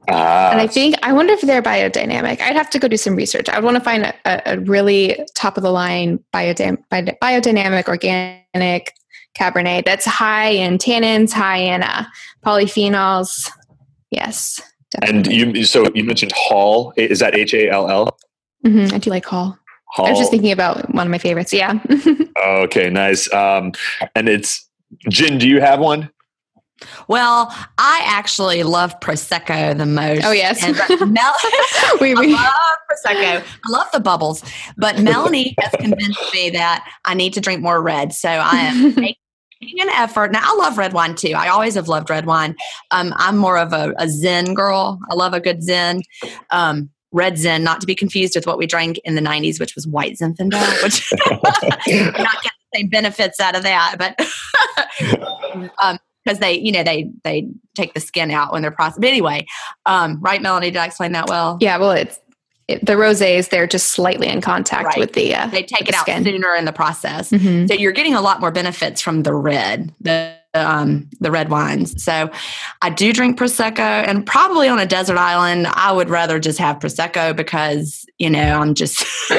[SPEAKER 2] uh, and I think I wonder if they're biodynamic. I'd have to go do some research. I would want to find a, a really top of the line biodynamic, biodynamic organic Cabernet that's high in tannins, high in uh, polyphenols. Yes,
[SPEAKER 1] definitely. And you, so you mentioned Hall. Is that H A L L?
[SPEAKER 2] Mm-hmm, I do like Hall. Hall. I was just thinking about one of my favorites. Yeah. [laughs]
[SPEAKER 1] okay, nice. Um, and it's Gin. Do you have one?
[SPEAKER 3] Well, I actually love prosecco the most.
[SPEAKER 2] Oh yes, and [laughs]
[SPEAKER 3] Mel- we, we. I love prosecco. I love the bubbles, but Melanie has convinced me that I need to drink more red. So I am [laughs] making an effort. Now, I love red wine too. I always have loved red wine. Um, I'm more of a, a Zin girl. I love a good Zin. Um, red Zin, not to be confused with what we drank in the 90s, which was white Zinfandel, which [laughs] not get the same benefits out of that. But um, because they, you know, they they take the skin out when they're processed. But anyway, um, right, Melanie, did I explain that well?
[SPEAKER 2] Yeah, well, it's it, the rosés they're just slightly in contact
[SPEAKER 3] Right.
[SPEAKER 2] with the uh,
[SPEAKER 3] they take it out
[SPEAKER 2] skin.
[SPEAKER 3] sooner in the process.
[SPEAKER 2] Mhm.
[SPEAKER 3] So you're getting a lot more benefits from the red, the um, the red wines. So I do drink prosecco, and probably on a desert island, I would rather just have prosecco because you know I'm just [laughs]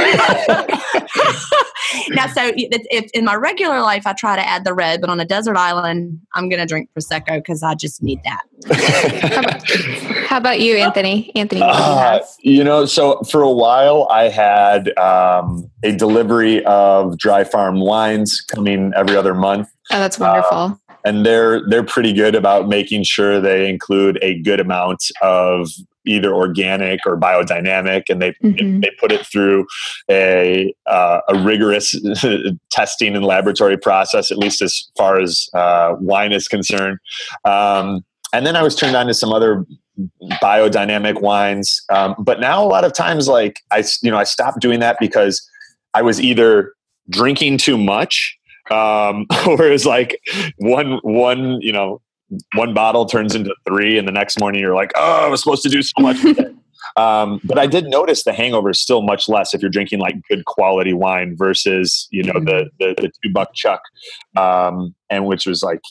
[SPEAKER 3] now. So if, if in my regular life I try to add the red, but on a desert island, I'm going to drink prosecco because I just need that. [laughs]
[SPEAKER 2] How about you, Anthony? Anthony, you
[SPEAKER 1] Uh, you know, so for a while I had um, a delivery of dry farm wines coming every other month.
[SPEAKER 2] Oh, that's wonderful.
[SPEAKER 1] And they're they're pretty good about making sure they include a good amount of either organic or biodynamic, and they
[SPEAKER 2] Mhm.
[SPEAKER 1] they put it through a uh, a rigorous [laughs] testing and laboratory process, at least as far as uh, wine is concerned. Um, and then I was turned on to some other biodynamic wines, um, but now a lot of times, like I you know I stopped doing that because I was either drinking too much um [laughs] it's like one one you know one bottle turns into three and the next morning you're like oh i was supposed to do so much [laughs] um but i did notice the hangover is still much less if you're drinking like good quality wine versus you know the the, the two buck chuck um and which was like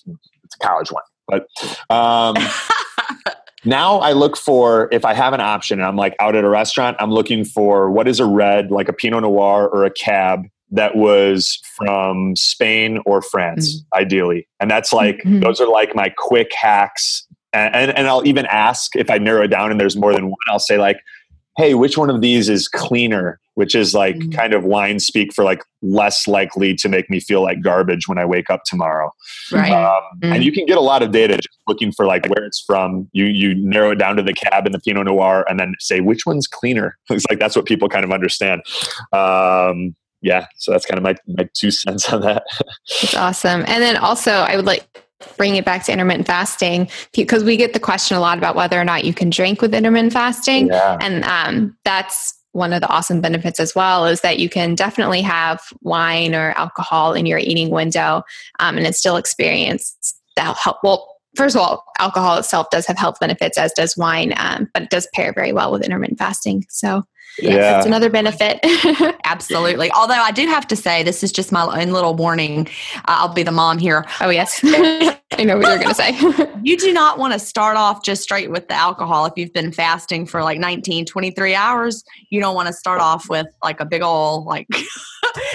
[SPEAKER 1] it's a college wine but um [laughs] now I look for if I have an option and I'm like out at a restaurant, I'm looking for what is a red, like a Pinot Noir or a Cab that was from Spain or France, ideally. And that's like
[SPEAKER 2] Mhm.
[SPEAKER 1] those are like my quick hacks. And, and and I'll even ask if I narrow it down and there's more than one. I'll say like, hey, which one of these is cleaner? Which is like
[SPEAKER 3] Mm.
[SPEAKER 1] kind of wine speak for like less likely to make me feel like garbage when I wake up tomorrow.
[SPEAKER 3] Right.
[SPEAKER 1] Um,
[SPEAKER 2] Mm.
[SPEAKER 1] And you can get a lot of data just looking for like where it's from. You you narrow it down to the cab and the Pinot Noir, and then say which one's cleaner. [laughs] It's like that's what people kind of understand. Um, yeah, so that's kind of my my two cents on that. [laughs]
[SPEAKER 2] That's awesome. And then also, I would like bring it back to intermittent fasting because we get the question a lot about whether or not you can drink with intermittent fasting.
[SPEAKER 1] Yeah.
[SPEAKER 2] And um, that's one of the awesome benefits as well is that you can definitely have wine or alcohol in your eating window um, and it's still experience that help. Well, first of all, alcohol itself does have health benefits, as does wine, um, but it does pair very well with intermittent fasting. So, yes,
[SPEAKER 1] Yeah.
[SPEAKER 2] that's another benefit. [laughs]
[SPEAKER 3] Absolutely. Although I do have to say, this is just my own little warning. Uh, I'll be the mom here.
[SPEAKER 2] oh, yes. [laughs] I know what you're going to say. [laughs]
[SPEAKER 3] You do not want to start off just straight with the alcohol. If you've been fasting for like 19, 23 hours, you don't want to start off with like a big ol' like,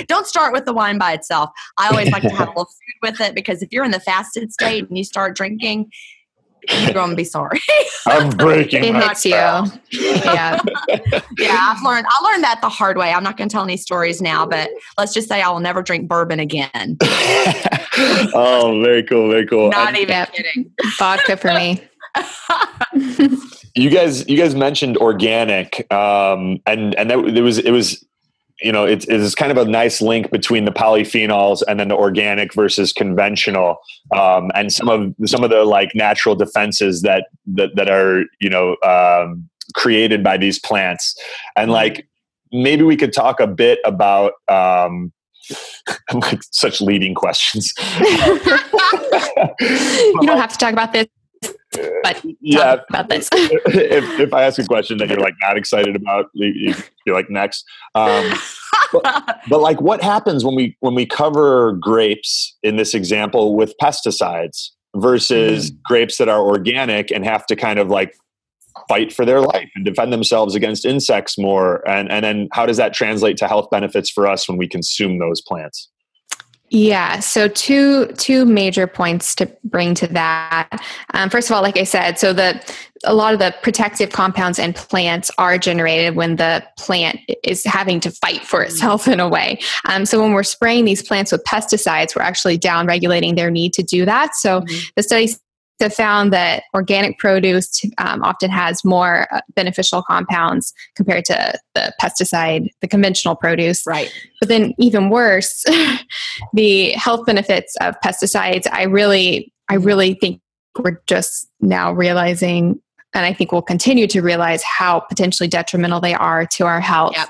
[SPEAKER 3] don't start with the wine by itself. I always like to have a little food with it because if you're in the fasted state and you start drinking, you're going to be sorry. [laughs]
[SPEAKER 1] I'm breaking.
[SPEAKER 2] it
[SPEAKER 1] my
[SPEAKER 2] hits you. [laughs] Yeah.
[SPEAKER 3] yeah, I've learned. I learned that the hard way. I'm not going to tell any stories now, but let's just say I will never drink bourbon again. [laughs]
[SPEAKER 1] oh, very cool, very cool.
[SPEAKER 3] Not
[SPEAKER 1] And
[SPEAKER 3] even
[SPEAKER 2] Yep.
[SPEAKER 3] kidding.
[SPEAKER 2] Vodka for me.
[SPEAKER 1] you guys, you guys mentioned organic, um, and and that it was it was. You know, it's it's kind of a nice link between the polyphenols and then the organic versus conventional, um, and some of some of the like natural defenses that that that are you know um, created by these plants, and like maybe we could talk a bit about um, [laughs] like such leading questions. [laughs] [laughs]
[SPEAKER 2] you don't have to talk about this, but
[SPEAKER 1] yeah,
[SPEAKER 2] about this. [laughs]
[SPEAKER 1] if, if I ask a question that you're like not excited about, you, you're like next. Um, but, but like, what happens when we when we cover grapes in this example with pesticides versus grapes that are organic and have to kind of like fight for their life and defend themselves against insects more and and then how does that translate to health benefits for us when we consume those plants
[SPEAKER 2] Yeah. So two two major points to bring to that. Um, first of all, like I said, so the a lot of the protective compounds in plants are generated when the plant is having to fight for itself in a way. Um, so when we're spraying these plants with pesticides, we're actually down regulating their need to do that. So the studies have found that organic produce um, often has more uh, beneficial compounds compared to the pesticide, the conventional produce.
[SPEAKER 3] Right.
[SPEAKER 2] But then, even worse, [laughs] the health benefits of pesticides. I really, I mm-hmm. really think we're just now realizing and I think we'll continue to realize how potentially detrimental they are to our health.
[SPEAKER 3] Yep.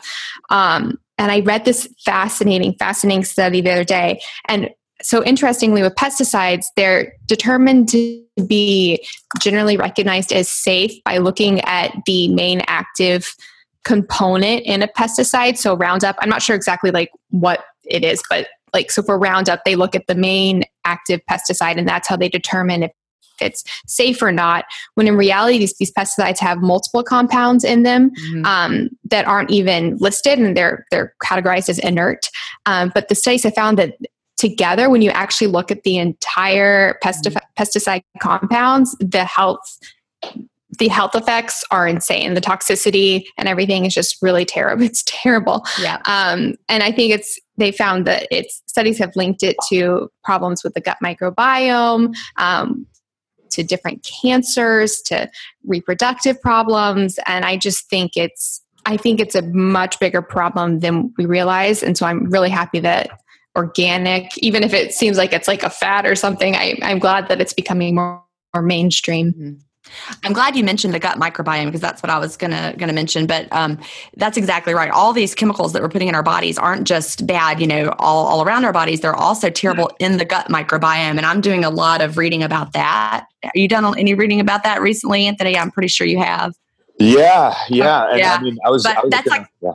[SPEAKER 2] Um, and I read this fascinating, fascinating study the other day. And so, interestingly, with pesticides, they're determined to be generally recognized as safe by looking at the main active component in a pesticide. So, Roundup, I'm not sure exactly like what it is, but like so for Roundup, they look at the main active pesticide, and that's how they determine if it's safe or not. When in reality, these, these pesticides have multiple compounds in them mm-hmm. um, that aren't even listed, and they're they're categorized as inert. Um, but the studies have found that together, when you actually look at the entire pestif- mm-hmm. pesticide compounds, the health the health effects are insane. The toxicity and everything is just really terrible. [laughs] It's terrible.
[SPEAKER 3] Yeah.
[SPEAKER 2] Um, and I think it's they found that it's studies have linked it to problems with the gut microbiome, um, to different cancers, to reproductive problems, and I just think it's I think it's a much bigger problem than we realize. And so I'm really happy that organic, even if it seems like it's like a fad or something, I, am glad that it's becoming more, more mainstream. Mm-hmm.
[SPEAKER 3] I'm glad you mentioned the gut microbiome because that's what I was gonna gonna mention. But um, that's exactly right. All these chemicals that we're putting in our bodies aren't just bad, you know, all, all around our bodies. They're also terrible in the gut microbiome. And I'm doing a lot of reading about that. Are you done any reading about that recently, Anthony? I'm pretty sure you have.
[SPEAKER 1] Yeah, yeah. And yeah. I mean, I was.
[SPEAKER 3] But
[SPEAKER 1] I was
[SPEAKER 3] that's gonna, like. Yeah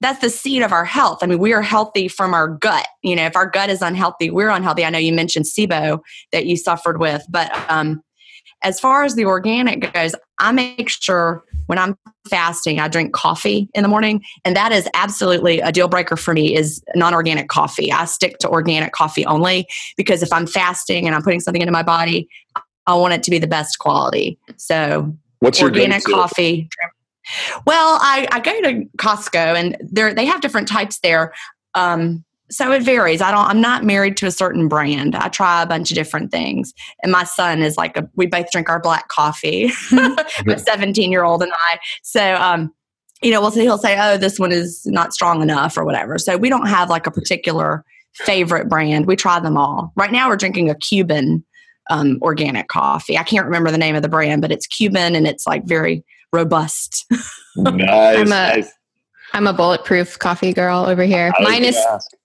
[SPEAKER 3] that's the seed of our health. I mean, we are healthy from our gut. You know, if our gut is unhealthy, we're unhealthy. I know you mentioned SIBO that you suffered with, but um, as far as the organic goes, I make sure when I'm fasting, I drink coffee in the morning, and that is absolutely a deal breaker for me. Is non-organic coffee. I stick to organic coffee only because if I'm fasting and I'm putting something into my body, I want it to be the best quality. So,
[SPEAKER 1] what's your
[SPEAKER 3] organic coffee? Well, I, I go to Costco and they they have different types there. Um, so it varies. I don't. I'm not married to a certain brand. I try a bunch of different things. And my son is like a. We both drink our black coffee. [laughs] my 17 year old and I. So um, you know, we'll say he'll say, "Oh, this one is not strong enough" or whatever. So we don't have like a particular favorite brand. We try them all. Right now, we're drinking a Cuban um, organic coffee. I can't remember the name of the brand, but it's Cuban and it's like very robust.
[SPEAKER 1] nice, I'm a, nice.
[SPEAKER 2] I'm a bulletproof coffee girl over here. Mine is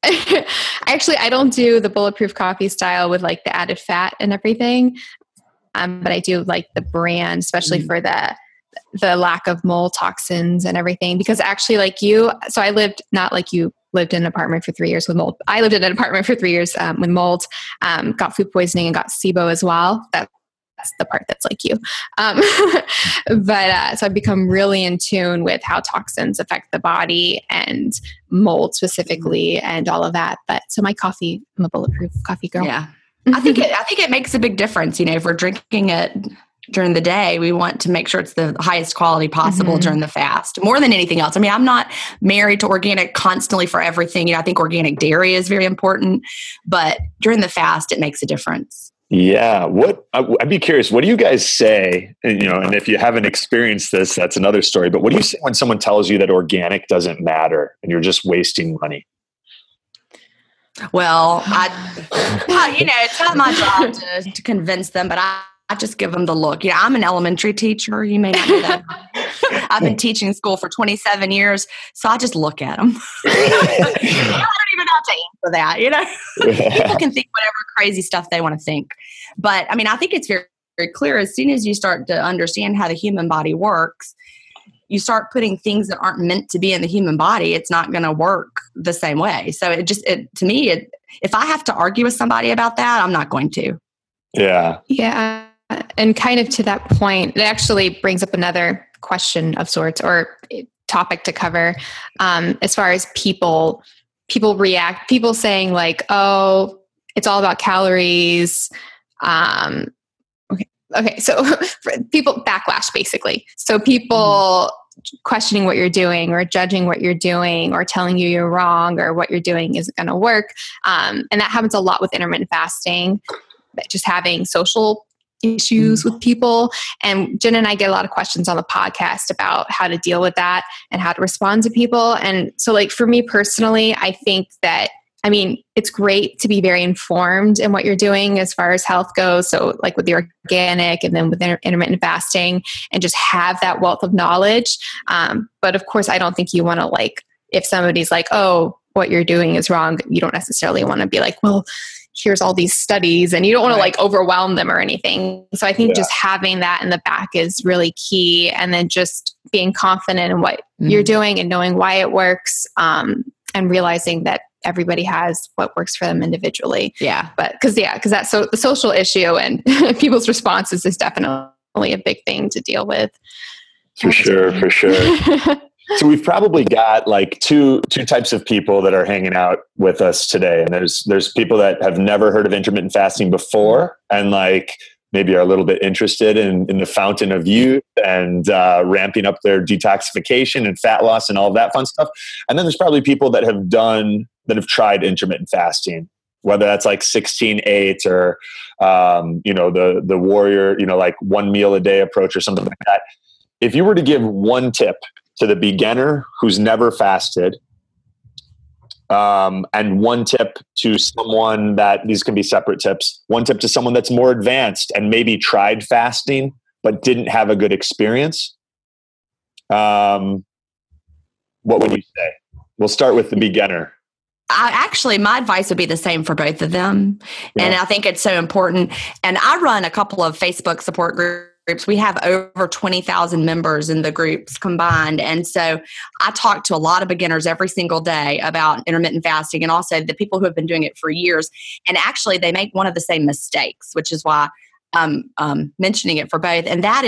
[SPEAKER 2] [laughs] actually I don't do the bulletproof coffee style with like the added fat and everything. Um, but I do like the brand, especially mm. for the the lack of mold toxins and everything. Because actually, like you, so I lived not like you lived in an apartment for three years with mold. I lived in an apartment for three years um, with mold. Um, got food poisoning and got SIBO as well. That that's the part that's like you. Um, [laughs] but uh, so I've become really in tune with how toxins affect the body and mold specifically and all of that. But so my coffee, I'm a bulletproof coffee girl.
[SPEAKER 3] Yeah. [laughs] I think it, I think it makes a big difference. You know, if we're drinking it during the day, we want to make sure it's the highest quality possible mm-hmm. during the fast, more than anything else. I mean, I'm not married to organic constantly for everything. You know, I think organic dairy is very important, but during the fast, it makes a difference.
[SPEAKER 1] Yeah. What I'd be curious, what do you guys say? And, you know, and if you haven't experienced this, that's another story. But what do you say when someone tells you that organic doesn't matter and you're just wasting money?
[SPEAKER 3] Well, I, [laughs] you know, it's not my job to, to convince them, but I, I just give them the look. You know, I'm an elementary teacher. You may not know that. [laughs] I've been teaching school for 27 years, so I just look at them. [laughs] [laughs] I don't even have to answer that. You know, people can think whatever crazy stuff they want to think, but I mean, I think it's very, very clear. As soon as you start to understand how the human body works, you start putting things that aren't meant to be in the human body. It's not going to work the same way. So it just, it to me, it, if I have to argue with somebody about that, I'm not going to.
[SPEAKER 1] Yeah.
[SPEAKER 2] Yeah. And kind of to that point, it actually brings up another question of sorts or topic to cover um, as far as people people react people saying like oh it's all about calories. Um, okay okay so [laughs] people backlash basically. So people questioning what you're doing or judging what you're doing or telling you you're wrong or what you're doing isn't going to work um, and that happens a lot with intermittent fasting just having social issues with people. And Gin and I get a lot of questions on the podcast about how to deal with that and how to respond to people. And so, like, for me personally, I think that I mean, it's great to be very informed in what you're doing as far as health goes. So, like with the organic and then with intermittent fasting, and just have that wealth of knowledge. Um, but of course, I don't think you want to, like, if somebody's like, oh, what you're doing is wrong, you don't necessarily want to be like, well, here's all these studies and you don't want to like overwhelm them or anything so i think yeah. just having that in the back is really key and then just being confident in what mm-hmm. you're doing and knowing why it works um, and realizing that everybody has what works for them individually.
[SPEAKER 3] Yeah.
[SPEAKER 2] But because, yeah, because that's so the social issue and [laughs] people's responses is definitely a big thing to deal with.
[SPEAKER 1] For sure. For sure. [laughs] so we've probably got like two two types of people that are hanging out with us today and there's there's people that have never heard of intermittent fasting before and like maybe are a little bit interested in, in the fountain of youth and uh, ramping up their detoxification and fat loss and all of that fun stuff and then there's probably people that have done that have tried intermittent fasting, whether that's like 16 8 or, um, you know, the, the warrior, you know, like one meal a day approach or something like that. If you were to give one tip to the beginner who's never fasted, um, and one tip to someone that these can be separate tips, one tip to someone that's more advanced and maybe tried fasting but didn't have a good experience. Um, what would you say? We'll start with the beginner.
[SPEAKER 3] I, actually, my advice would be the same for both of them. Yeah. And I think it's so important. And I run a couple of Facebook support groups. We have over 20,000 members in the groups combined. And so I talk to a lot of beginners every single day about intermittent fasting and also the people who have been doing it for years. And actually, they make one of the same mistakes, which is why I'm um, mentioning it for both. And that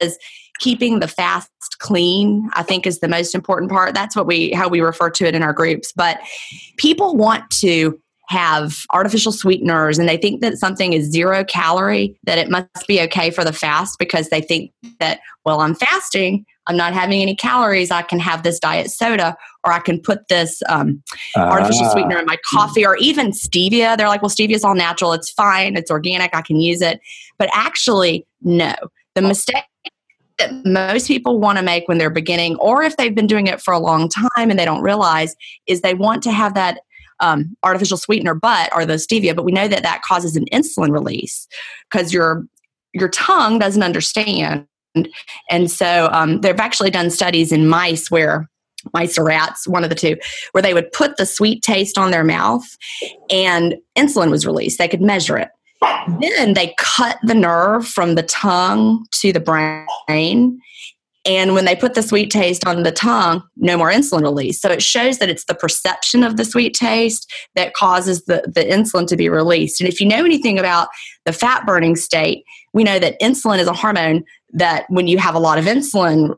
[SPEAKER 3] is keeping the fast clean i think is the most important part that's what we how we refer to it in our groups but people want to have artificial sweeteners and they think that something is zero calorie that it must be okay for the fast because they think that well i'm fasting i'm not having any calories i can have this diet soda or i can put this um, artificial ah. sweetener in my coffee or even stevia. They're like well stevia is all natural it's fine it's organic i can use it. But actually no. The mistake that most people want to make when they're beginning, or if they've been doing it for a long time and they don't realize, is they want to have that um, artificial sweetener, but or the stevia. But we know that that causes an insulin release because your your tongue doesn't understand. And so um, they've actually done studies in mice where mice or rats, one of the two, where they would put the sweet taste on their mouth and insulin was released. They could measure it. Then they cut the nerve from the tongue to the brain. And when they put the sweet taste on the tongue, no more insulin release. So it shows that it's the perception of the sweet taste that causes the, the insulin to be released. And if you know anything about the fat burning state, we know that insulin is a hormone that when you have a lot of insulin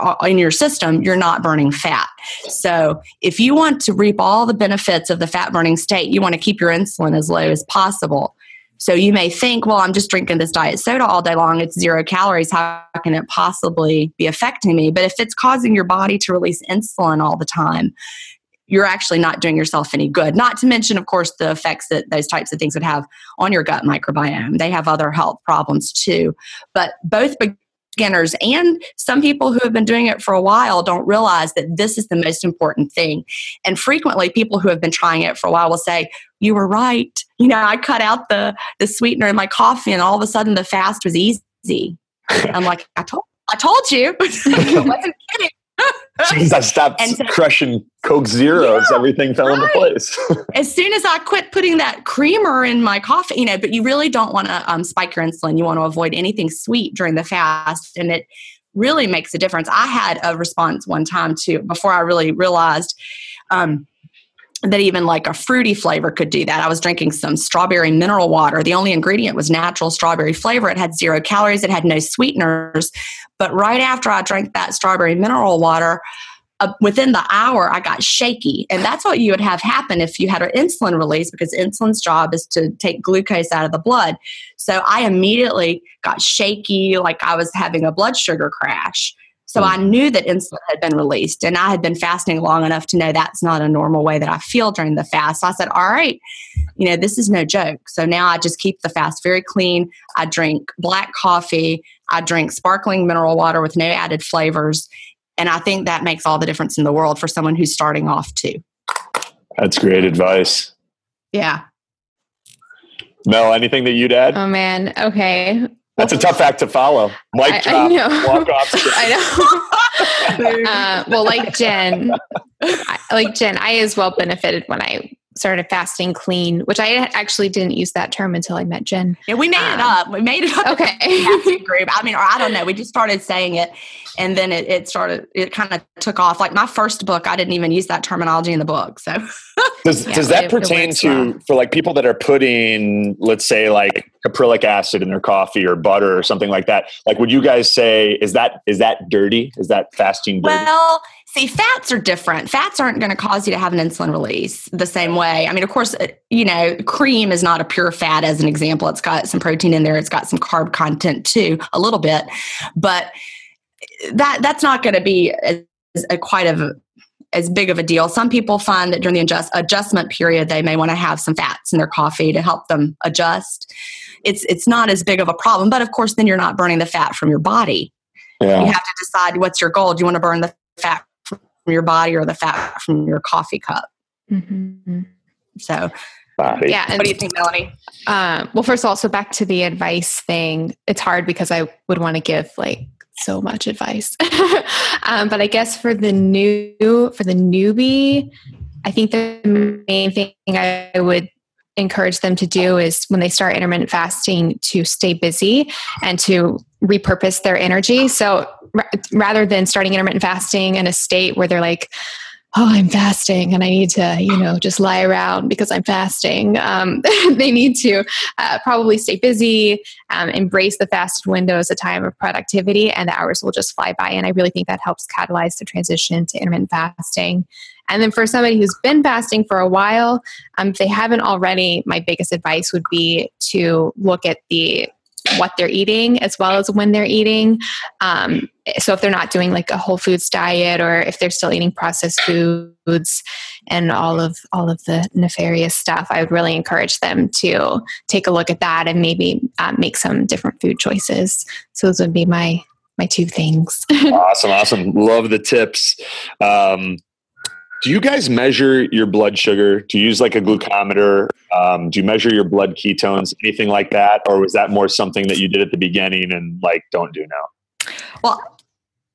[SPEAKER 3] uh, in your system, you're not burning fat. So, if you want to reap all the benefits of the fat burning state, you want to keep your insulin as low as possible. So you may think, well, I'm just drinking this diet soda all day long. It's zero calories. How can it possibly be affecting me? But if it's causing your body to release insulin all the time, you're actually not doing yourself any good. Not to mention, of course, the effects that those types of things would have on your gut microbiome. They have other health problems too. But both beginners and some people who have been doing it for a while don't realize that this is the most important thing. And frequently, people who have been trying it for a while will say, You were right. You know, I cut out the, the sweetener in my coffee, and all of a sudden the fast was easy. [laughs] I'm like, I told, I told you. [laughs] I wasn't kidding.
[SPEAKER 1] Since I stopped so, crushing Coke Zeros, yeah, everything fell right. into place. [laughs]
[SPEAKER 3] as soon as I quit putting that creamer in my coffee, you know, but you really don't want to um, spike your insulin. You want to avoid anything sweet during the fast. And it really makes a difference. I had a response one time too, before I really realized um, that even like a fruity flavor could do that. I was drinking some strawberry mineral water. The only ingredient was natural strawberry flavor. It had zero calories, it had no sweeteners. But right after I drank that strawberry mineral water, uh, within the hour, I got shaky. And that's what you would have happen if you had an insulin release because insulin's job is to take glucose out of the blood. So I immediately got shaky, like I was having a blood sugar crash. So hmm. I knew that insulin had been released and I had been fasting long enough to know that's not a normal way that I feel during the fast. So I said, all right, you know, this is no joke. So now I just keep the fast very clean. I drink black coffee. I drink sparkling mineral water with no added flavors. And I think that makes all the difference in the world for someone who's starting off too.
[SPEAKER 1] That's great advice.
[SPEAKER 3] Yeah.
[SPEAKER 1] Mel, anything that you'd add?
[SPEAKER 2] Oh man. Okay.
[SPEAKER 1] That's a tough act to follow. Mic
[SPEAKER 2] I,
[SPEAKER 1] drop.
[SPEAKER 2] I know.
[SPEAKER 1] Walk off. [laughs]
[SPEAKER 2] I know. [laughs] uh, well, like Gin, I, like Gin, I as well benefited when I started fasting clean, which I actually didn't use that term until I met Gin.
[SPEAKER 3] Yeah, we made um, it up. We made it up.
[SPEAKER 2] Okay. [laughs]
[SPEAKER 3] group. I mean, or I don't know. We just started saying it, and then it, it started. It kind of took off. Like my first book, I didn't even use that terminology in the book. So [laughs]
[SPEAKER 1] does yeah, does that it, pertain it to well. for like people that are putting, let's say, like caprylic acid in their coffee or butter or something like that? Like, would you guys say is that is that dirty? Is that fasting dirty?
[SPEAKER 3] Well See, fats are different. Fats aren't going to cause you to have an insulin release the same way. I mean, of course, uh, you know, cream is not a pure fat, as an example. It's got some protein in there, it's got some carb content too, a little bit. But that that's not going to be as, a, quite of as big of a deal. Some people find that during the adjust, adjustment period, they may want to have some fats in their coffee to help them adjust. It's it's not as big of a problem, but of course, then you're not burning the fat from your body. Yeah. You have to decide what's your goal. Do you want to burn the fat from your body or the fat from your coffee cup. Mm-hmm. So,
[SPEAKER 2] body. yeah.
[SPEAKER 3] what do you think, Melanie?
[SPEAKER 2] Uh, well, first of all, so back to the advice thing. It's hard because I would want to give like so much advice, [laughs] um, but I guess for the new for the newbie, I think the main thing I would encourage them to do is when they start intermittent fasting to stay busy and to repurpose their energy. So r- rather than starting intermittent fasting in a state where they're like, oh, I'm fasting and I need to, you know, just lie around because I'm fasting. Um, [laughs] they need to uh, probably stay busy, um, embrace the fasted window as a time of productivity, and the hours will just fly by. And I really think that helps catalyze the transition to intermittent fasting. And then for somebody who's been fasting for a while, um, if they haven't already, my biggest advice would be to look at the what they're eating as well as when they're eating. Um, so if they're not doing like a whole foods diet or if they're still eating processed foods and all of all of the nefarious stuff, I would really encourage them to take a look at that and maybe um, make some different food choices. So those would be my my two things. [laughs]
[SPEAKER 1] awesome, awesome. Love the tips. Um, do you guys measure your blood sugar? Do you use like a glucometer? Um, do you measure your blood ketones, anything like that? Or was that more something that you did at the beginning and like don't do now?
[SPEAKER 3] Well,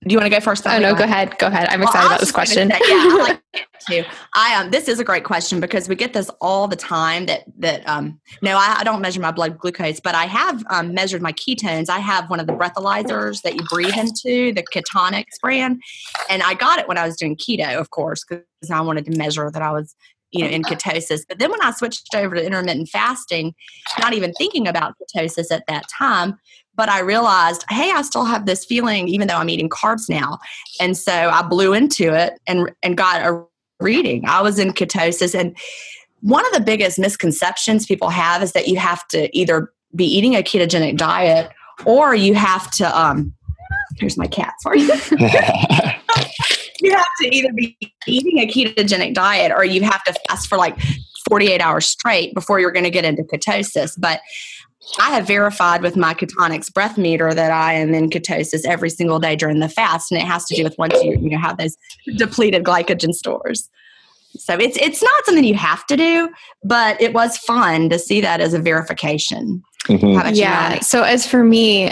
[SPEAKER 3] do you want to go first?
[SPEAKER 2] Oh no, go ahead. Go ahead. I'm excited well, about this question.
[SPEAKER 3] Say, yeah, I like [laughs] it too. I um, this is a great question because we get this all the time. That that um, no, I, I don't measure my blood glucose, but I have um, measured my ketones. I have one of the breathalyzers that you breathe into, the Ketonix brand, and I got it when I was doing keto, of course, because I wanted to measure that I was you know in ketosis but then when i switched over to intermittent fasting not even thinking about ketosis at that time but I realized, hey, I still have this feeling even though I'm eating carbs now. And so I blew into it and and got a reading. I was in ketosis and one of the biggest misconceptions people have is that you have to either be eating a ketogenic diet or you have to um here's my cat, sorry. [laughs] [laughs] you have to either be eating a ketogenic diet or you have to fast for like 48 hours straight before you're going to get into ketosis. But I have verified with my Ketonix breath meter that I am in ketosis every single day during the fast, and it has to do with once you you know have those depleted glycogen stores. So it's it's not something you have to do, but it was fun to see that as a verification.
[SPEAKER 2] Mm-hmm. Yeah. So as for me,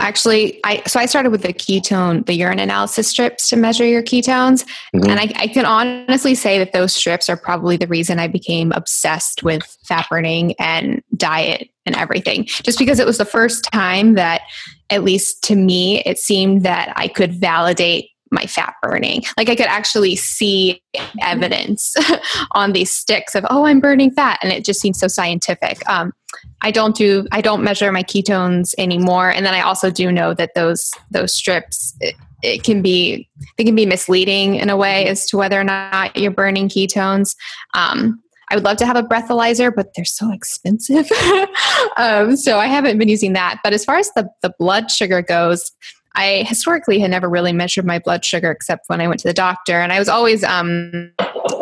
[SPEAKER 2] actually i so i started with the ketone the urine analysis strips to measure your ketones mm-hmm. and I, I, can honestly say that those strips are probably the reason i became obsessed with fat burning and diet and everything just because it was the first time that at least to me it seemed that i could validate my fat burning. Like I could actually see evidence [laughs] on these sticks of, oh, I'm burning fat. And it just seems so scientific. Um, I don't do, I don't measure my ketones anymore. And then I also do know that those, those strips, it, it can be, they can be misleading in a way as to whether or not you're burning ketones. Um, I would love to have a breathalyzer, but they're so expensive. [laughs] um, so I haven't been using that. But as far as the, the blood sugar goes, I historically had never really measured my blood sugar except when I went to the doctor, and I was always um,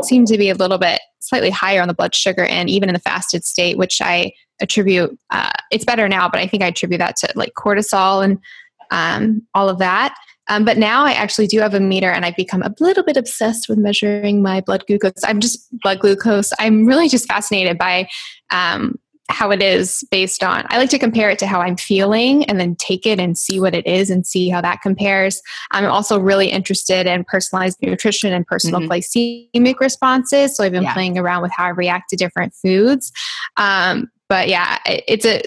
[SPEAKER 2] seemed to be a little bit slightly higher on the blood sugar and even in the fasted state, which I attribute. Uh, it's better now, but I think I attribute that to like cortisol and um, all of that. Um, but now I actually do have a meter and I've become a little bit obsessed with measuring my blood glucose. I'm just blood glucose. I'm really just fascinated by um, how it is based on i like to compare it to how i'm feeling and then take it and see what it is and see how that compares i'm also really interested in personalized nutrition and personal mm-hmm. glycemic responses so i've been yeah. playing around with how i react to different foods um, but yeah it's a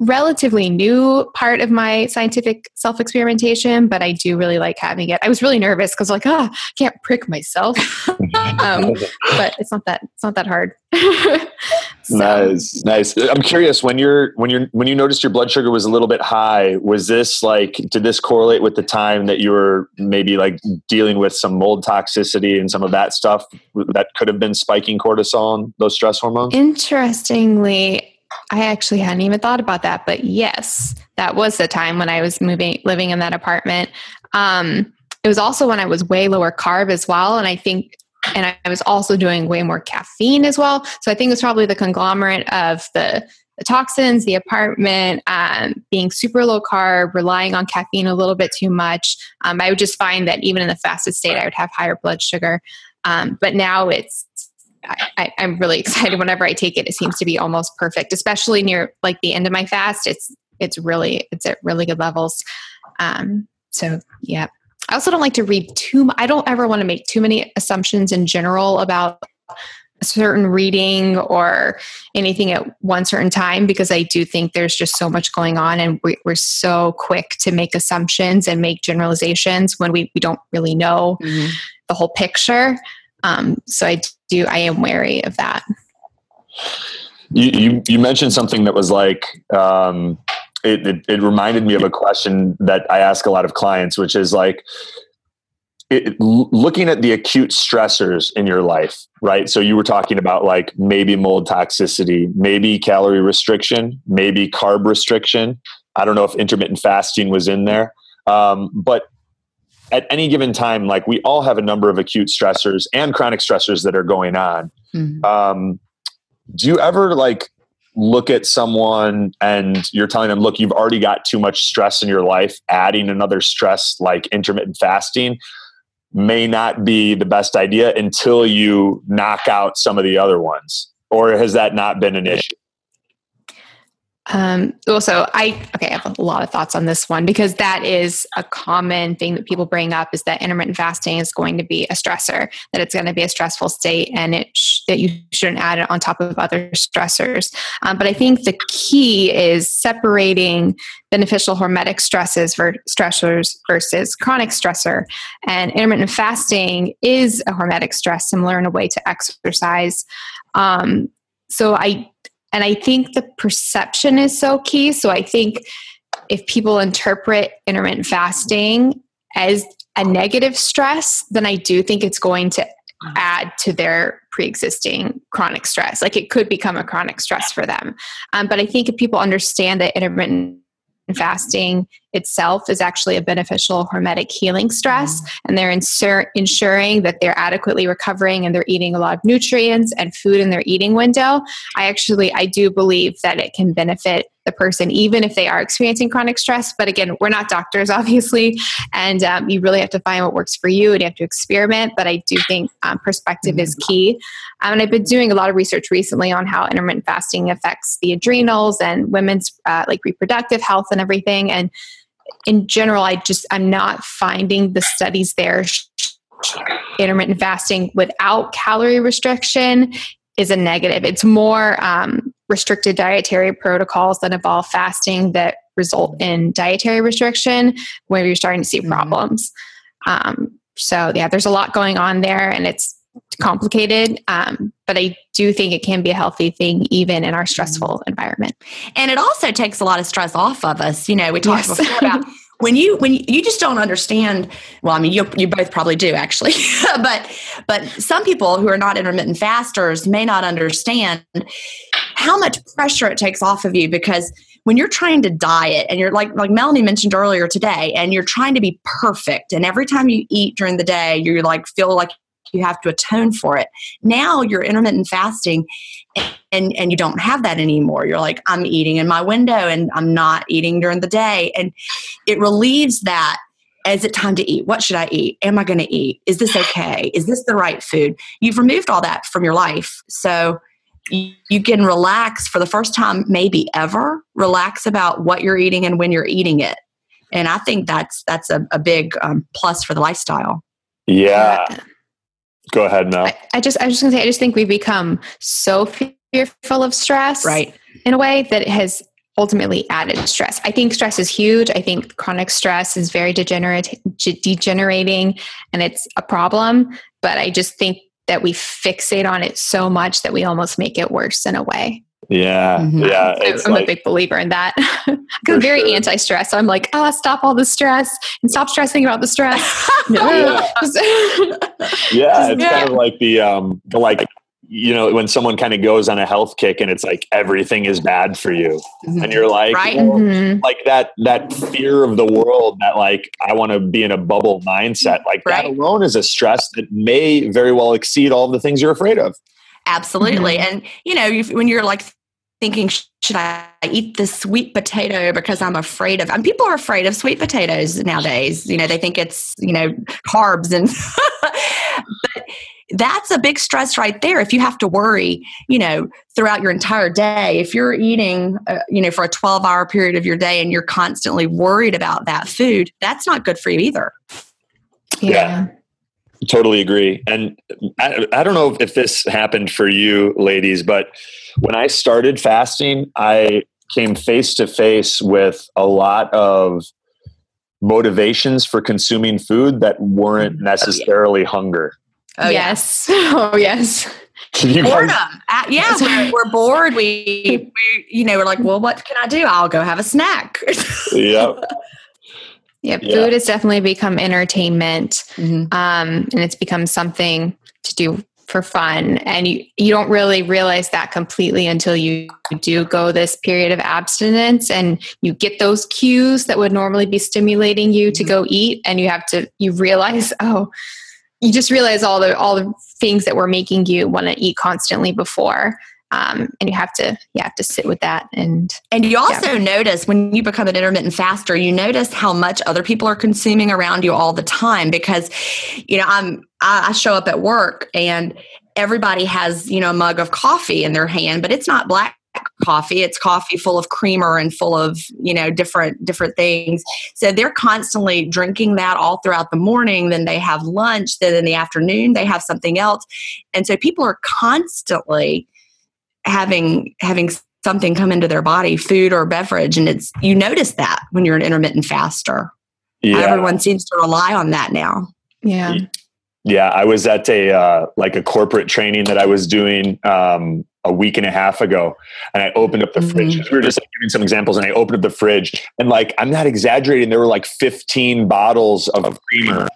[SPEAKER 2] relatively new part of my scientific self experimentation, but I do really like having it. I was really nervous because like, ah, oh, I can't prick myself, [laughs] um, but it's not that it's not that hard. [laughs]
[SPEAKER 1] so. Nice, nice. I'm curious when you're when you're when you noticed your blood sugar was a little bit high. Was this like did this correlate with the time that you were maybe like dealing with some mold toxicity and some of that stuff that could have been spiking cortisol and those stress hormones?
[SPEAKER 2] Interestingly, I actually hadn't even thought about that, but yes, that was the time when I was moving, living in that apartment. Um, it was also when I was way lower carb as well, and I think, and I was also doing way more caffeine as well. So I think it was probably the conglomerate of the, the toxins, the apartment, um, being super low carb, relying on caffeine a little bit too much. Um, I would just find that even in the fastest state, I would have higher blood sugar. Um, but now it's I, am really [laughs] excited whenever I take it. It seems to be almost perfect, especially near like the end of my fast. It's it's really it's at really good levels. Um, so yeah. I also don't like to read too. Much I don't ever want to make too many assumptions in general about a certain reading or anything at one certain time because I do think there's just so much going on and we, are so quick to make assumptions and make generalizations when we, we don't really know mm-hmm. the whole picture. Um, so I do, I am wary of that.
[SPEAKER 1] You, you, you mentioned something that was like, um, it, it, it, reminded me of a question that I ask a lot of clients, which is like, it, looking at the acute stressors in your life, right? So you were talking about like maybe mold toxicity, maybe calorie restriction, maybe carb restriction. I don't know if intermittent fasting was in there. Um, but at any given time, like we all have a number of acute stressors and chronic stressors that are going on. Mm-hmm. Um, do you ever like look at someone and you're telling them, look, you've already got too much stress in your life, adding another stress like intermittent fasting may not be the best idea until you knock out some of the other ones? Or has that not been an issue?
[SPEAKER 2] Um, also, I okay, I have a lot of thoughts on this one because that is a common thing that people bring up is that intermittent fasting is going to be a stressor, that it's going to be a stressful state, and it sh- that you shouldn't add it on top of other stressors. Um, but I think the key is separating beneficial hormetic stresses for stressors versus chronic stressor. And intermittent fasting is a hormetic stress, similar in a way to exercise. Um, so I and I think the perception is so key. So I think if people interpret intermittent fasting as a negative stress, then I do think it's going to add to their pre-existing chronic stress. Like it could become a chronic stress for them. Um, but i think if people understand that intermittent fasting itself is actually a beneficial hormetic healing stress mm-hmm. and they're insur- ensuring that they're adequately recovering and they're eating a lot of nutrients and food in their eating window i actually i do believe that it can benefit the person even if they are experiencing chronic stress but again we're not doctors [laughs] obviously and um, you really have to find what works for you and you have to experiment but i do think um, perspective mm-hmm. is key um, and i've been doing a lot of research recently on how intermittent fasting affects the adrenals and women's uh, like reproductive health and everything and in general, I just I'm not finding the studies there. Intermittent fasting without calorie restriction is a negative. It's more um, restricted dietary protocols that involve fasting that result in dietary restriction where you're starting to see mm-hmm. problems. Um, so yeah, there's a lot going on there, and it's complicated. Um, but I do think it can be a healthy thing even in our stressful mm-hmm. environment.
[SPEAKER 3] And it also takes a lot of stress off of us. You know, we talked yes. before about [laughs] when you when you, you, just don't understand well i mean you, you both probably do actually [laughs] but but some people who are not intermittent fasters may not understand how much pressure it takes off of you because when you're trying to diet and you're like like Melanie mentioned earlier today and you're trying to be perfect and every time you eat during the day you're like feel like you have to atone for it. Now you're intermittent fasting and and you don't have that anymore. You're like I'm eating in my window and I'm not eating during the day and it relieves that is it time to eat? What should I eat? Am I going to eat? Is this okay? Is this the right food? You've removed all that from your life. So you, you can relax for the first time, maybe ever, relax about what you're eating and when you're eating it. And I think that's that's a, a big um, plus for the lifestyle.
[SPEAKER 1] Yeah. Go ahead, Mel.
[SPEAKER 2] I, I just I was just gonna say I just think we've become so fearful of stress,
[SPEAKER 3] right?
[SPEAKER 2] In a way that it has ultimately added stress. I think stress is huge. I think chronic stress is very degenerate, degenerating, and it's a problem. But I just think that we fixate on it so much that we almost make it worse in a way.
[SPEAKER 1] Yeah, mm-hmm. yeah.
[SPEAKER 2] I'm like, a big believer in that. [laughs] I'm very sure. anti-stress. So I'm like, ah, oh, stop all the stress and stop stressing about the stress.
[SPEAKER 1] no. [laughs] yeah, [laughs] yeah it's yeah. kind of like the um the like you know when someone kind of goes on a health kick and it's like everything is bad for you mm-hmm. and you're like
[SPEAKER 3] right?
[SPEAKER 1] well, mm-hmm. like that that fear of the world that like i want to be in a bubble mindset like right. that alone is a stress that may very well exceed all the things you're afraid of
[SPEAKER 3] absolutely mm-hmm. and you know when you're like thinking should i eat this sweet potato because i'm afraid of and people are afraid of sweet potatoes nowadays you know they think it's you know carbs and [laughs] but that's a big stress right there if you have to worry you know throughout your entire day. If you're eating uh, you know for a 12 hour period of your day and you're constantly worried about that food that's not good for you either.
[SPEAKER 1] Yeah, yeah. Totally agree. And I, I don't know if this happened for you ladies but when i started fasting i came face to face with a lot of motivations for consuming food that weren't mm-hmm. necessarily hunger [laughs]
[SPEAKER 2] Oh, yes. Yeah. Oh, yes.
[SPEAKER 3] Boredom. Uh, yeah, we're, we're, bored. We, we, you know, we're like, well, what can I do? I'll go have a snack.
[SPEAKER 1] yep. [laughs]
[SPEAKER 2] Yep. Yeah. Food has definitely become entertainment, mm-hmm. um, and it's become something to do for fun. And you, you don't really realize that completely until you do go this period of abstinence and you get those cues that would normally be stimulating you to mm-hmm. go eat, and you have to you realize, [laughs] oh you just realize all the all the things that were making you want to eat constantly before um, and you have to you have to sit with that and
[SPEAKER 3] and you also yeah. notice when you become an intermittent faster you notice how much other people are consuming around you all the time because you know i'm i, I show up at work and everybody has you know a mug of coffee in their hand but it's not black coffee. It's coffee full of creamer and full of you know different different things. So they're constantly drinking that all throughout the morning. Then they have lunch. Then in the afternoon they have something else. And so people are constantly having having something come into their body food or beverage. And it's you notice that when you're an intermittent faster. Yeah. everyone seems to rely on that now.
[SPEAKER 2] Yeah
[SPEAKER 1] yeah i was at a uh, like a corporate training that i was doing um, a week and a half ago and I opened up the mm-hmm. fridge. We were just like, giving some examples and I opened up the fridge and like, I'm not exaggerating. There were like 15 bottles of creamer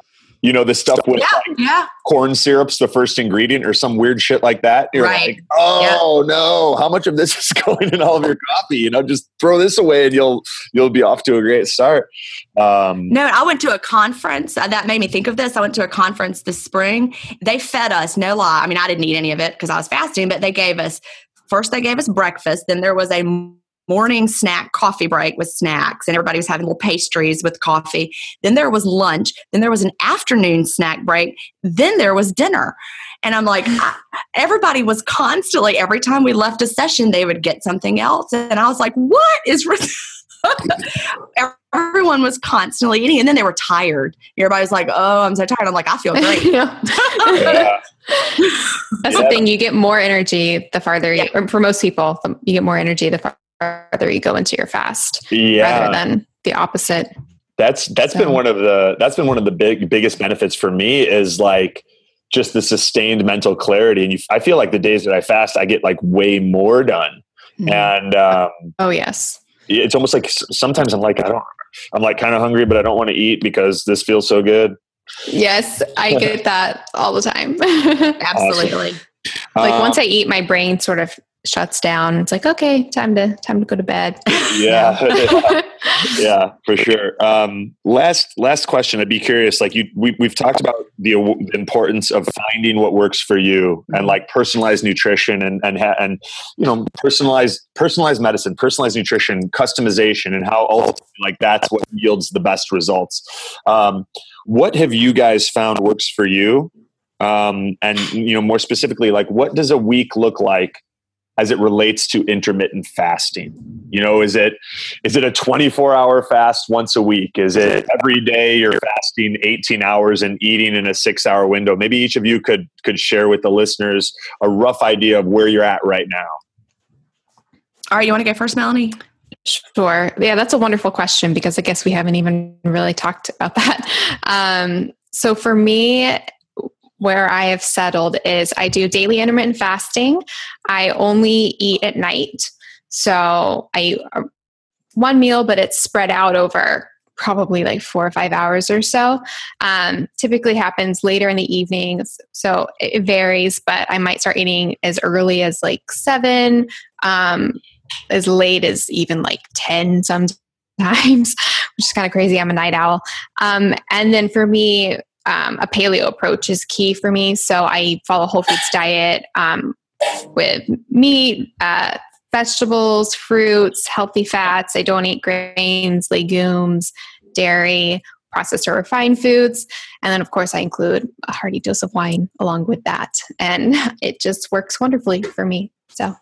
[SPEAKER 1] you know, the stuff with
[SPEAKER 3] yeah,
[SPEAKER 1] like
[SPEAKER 3] yeah.
[SPEAKER 1] corn syrup's the first ingredient or some weird shit like that. You're right. like, oh yeah. no, how much of this is [laughs] going in all of your coffee? You know, just throw this away and you'll you'll be off to a great start.
[SPEAKER 3] Um, no, I went to a conference uh, that made me think of this. I went to a conference this spring. They fed us, no lie. I mean, I didn't eat any of it because I was fasting, but they gave us first they gave us breakfast, then there was a morning snack coffee break with snacks and everybody was having little pastries with coffee. Then there was lunch. Then there was an afternoon snack break. Then there was dinner. And i'm like I, everybody was constantly every time we left a session they would get something else. And i was like what is [laughs] everyone was constantly eating and then they were tired. Everybody was like oh i'm so tired. I'm like i feel great. [laughs] Yeah.
[SPEAKER 2] that's yeah. the thing. You get more energy the farther you, for most people you get more energy the farther you go into your fast
[SPEAKER 1] yeah.
[SPEAKER 2] rather than the opposite.
[SPEAKER 1] That's that's so. been one of the that's been one of the big biggest benefits for me is like just the sustained mental clarity. And you, i feel like the days that i fast i get like way more done. Mm-hmm. and um,
[SPEAKER 2] oh yes.
[SPEAKER 1] it's almost like sometimes i'm like i don't i'm like kind of hungry but i don't want to eat because this feels so good.
[SPEAKER 2] Yes i get [laughs] that all the time. [laughs]
[SPEAKER 3] Absolutely.
[SPEAKER 2] Like once i eat my brain sort of shuts down. It's like, okay, time to time to go to bed. [laughs]
[SPEAKER 1] Yeah. [laughs] [laughs] yeah, for sure. Um, last last question. I'd be curious. Like you, we, we've talked about the, the importance of finding what works for you, and like personalized nutrition, and and ha- and you know personalized personalized medicine, personalized nutrition, customization, and how ultimately like that's what yields the best results. Um, what have you guys found works for you? Um, and you know more specifically, like what does a week look like as it relates to intermittent fasting. You know is it is it a 24 hour fast once a week? Is it every day you're fasting 18 hours and eating in a 6 hour window? Maybe each of you could could share with the listeners a rough idea of where you're at right now.
[SPEAKER 3] All right you want to go first melanie?
[SPEAKER 2] Sure. Yeah, that's a wonderful question because I guess we haven't even really talked about that. [laughs] Um, so for me, where I have settled is I do daily intermittent fasting. I only eat at night. So I eat uh, one meal, but it's spread out over probably like four or five hours or so. Um, typically happens later in the evenings. So it varies, but I might start eating as early as like seven, um, as late as even like 10 sometimes, [laughs] which is kind of crazy. I'm a night owl. Um, and then for me, um, a paleo approach is key for me. So I follow whole foods diet um, with meat, uh, vegetables, fruits, healthy fats. I don't eat grains, legumes, dairy, processed or refined foods. And then, of course, I include a hearty dose of wine along with that. And [laughs] it just works wonderfully for me. So,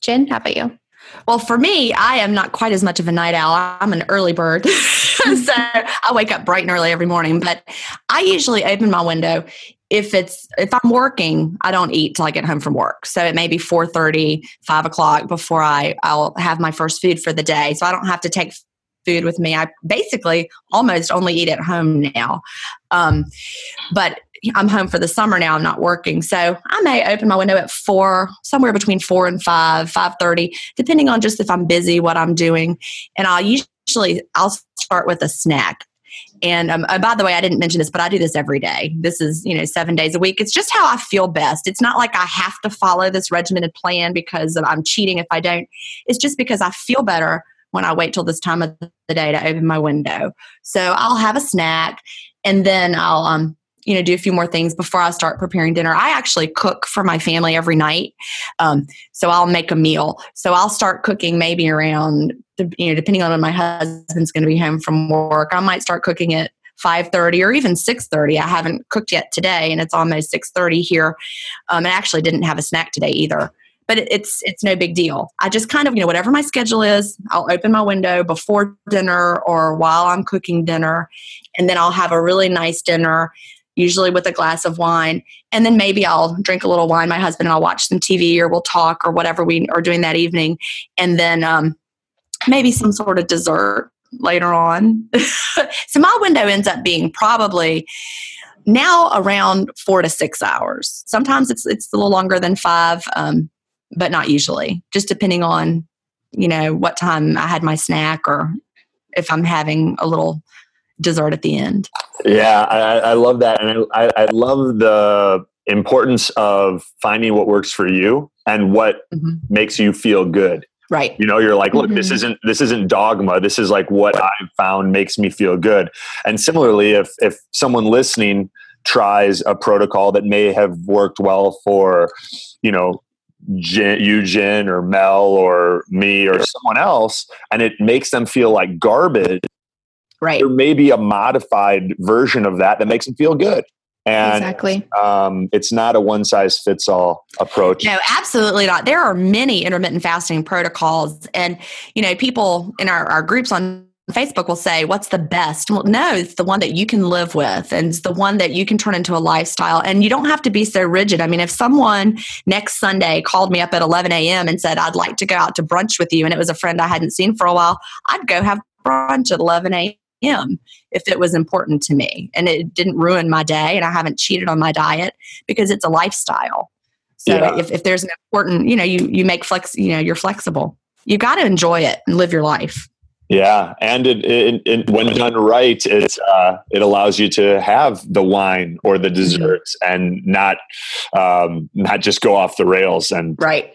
[SPEAKER 2] Gin, how about you?
[SPEAKER 3] Well, for me, I am not quite as much of a night owl. I'm an early bird. [laughs] so I wake up bright and early every morning. But I usually open my window if it's if I'm working, I don't eat till I get home from work. So it may be 4 30, 5 o'clock before I, I'll have my first food for the day. So I don't have to take food with me. I basically almost only eat at home now. Um, but I'm home for the summer now. I'm not working, so I may open my window at four, somewhere between four and five, five thirty, depending on just if I'm busy, what I'm doing. And I'll usually I'll start with a snack. And um, oh, by the way, I didn't mention this, but I do this every day. This is, you know, seven days a week. It's just how I feel best. It's not like I have to follow this regimented plan because I'm cheating if I don't. It's just because I feel better when I wait till this time of the day to open my window. So I'll have a snack and then I'll um, you know do a few more things before i start preparing dinner. I actually cook for my family every night. Um, so i'll make a meal. So i'll start cooking maybe around you know depending on when my husband's going to be home from work i might start cooking at 5.30 or even 6.30 i haven't cooked yet today and it's almost 6.30 here. Um, i actually didn't have a snack today either. But it's it's no big deal. I just kind of you know whatever my schedule is i'll open my window before dinner or while i'm cooking dinner and then i'll have a really nice dinner usually with a glass of wine. And then maybe I'll drink a little wine, my husband, and I'll watch some TV or we'll talk or whatever we are doing that evening. And then um, maybe some sort of dessert later on. [laughs] so my window ends up being probably now around four to six hours. Sometimes it's it's a little longer than five, um, but not usually. Just depending on you know what time I had my snack or if I'm having a little dessert at the end.
[SPEAKER 1] Yeah, I, I love that, and I, I, love the importance of finding what works for you and what mm-hmm. makes you feel good.
[SPEAKER 3] Right.
[SPEAKER 1] You know, you're like, look, mm-hmm. this isn't this isn't dogma. This is like what I've found makes me feel good. And similarly, if if someone listening tries a protocol that may have worked well for, you know, Gin, you, Gin, or Mel, or me, or someone else, and it makes them feel like garbage,
[SPEAKER 3] Right.
[SPEAKER 1] There may be a modified version of that that makes them feel good. And
[SPEAKER 2] exactly.
[SPEAKER 1] Um, it's not a one size fits all approach.
[SPEAKER 3] No, absolutely not. There are many intermittent fasting protocols. And, you know, people in our, our groups on Facebook will say, What's the best? Well, no, it's the one that you can live with and it's the one that you can turn into a lifestyle. And you don't have to be so rigid. I mean, if someone next Sunday called me up at 11 a.m. and said, I'd like to go out to brunch with you, and it was a friend I hadn't seen for a while, I'd go have brunch at 11 a.m him if it was important to me and it didn't ruin my day and I haven't cheated on my diet because it's a lifestyle. So yeah. if, if there's an important, you know, you, you make flex, you know, you're flexible. You got to enjoy it and live your life.
[SPEAKER 1] Yeah, and it, it, it, when done right, it uh, it allows you to have the wine or the desserts and not um, not just go off the rails. And
[SPEAKER 3] right,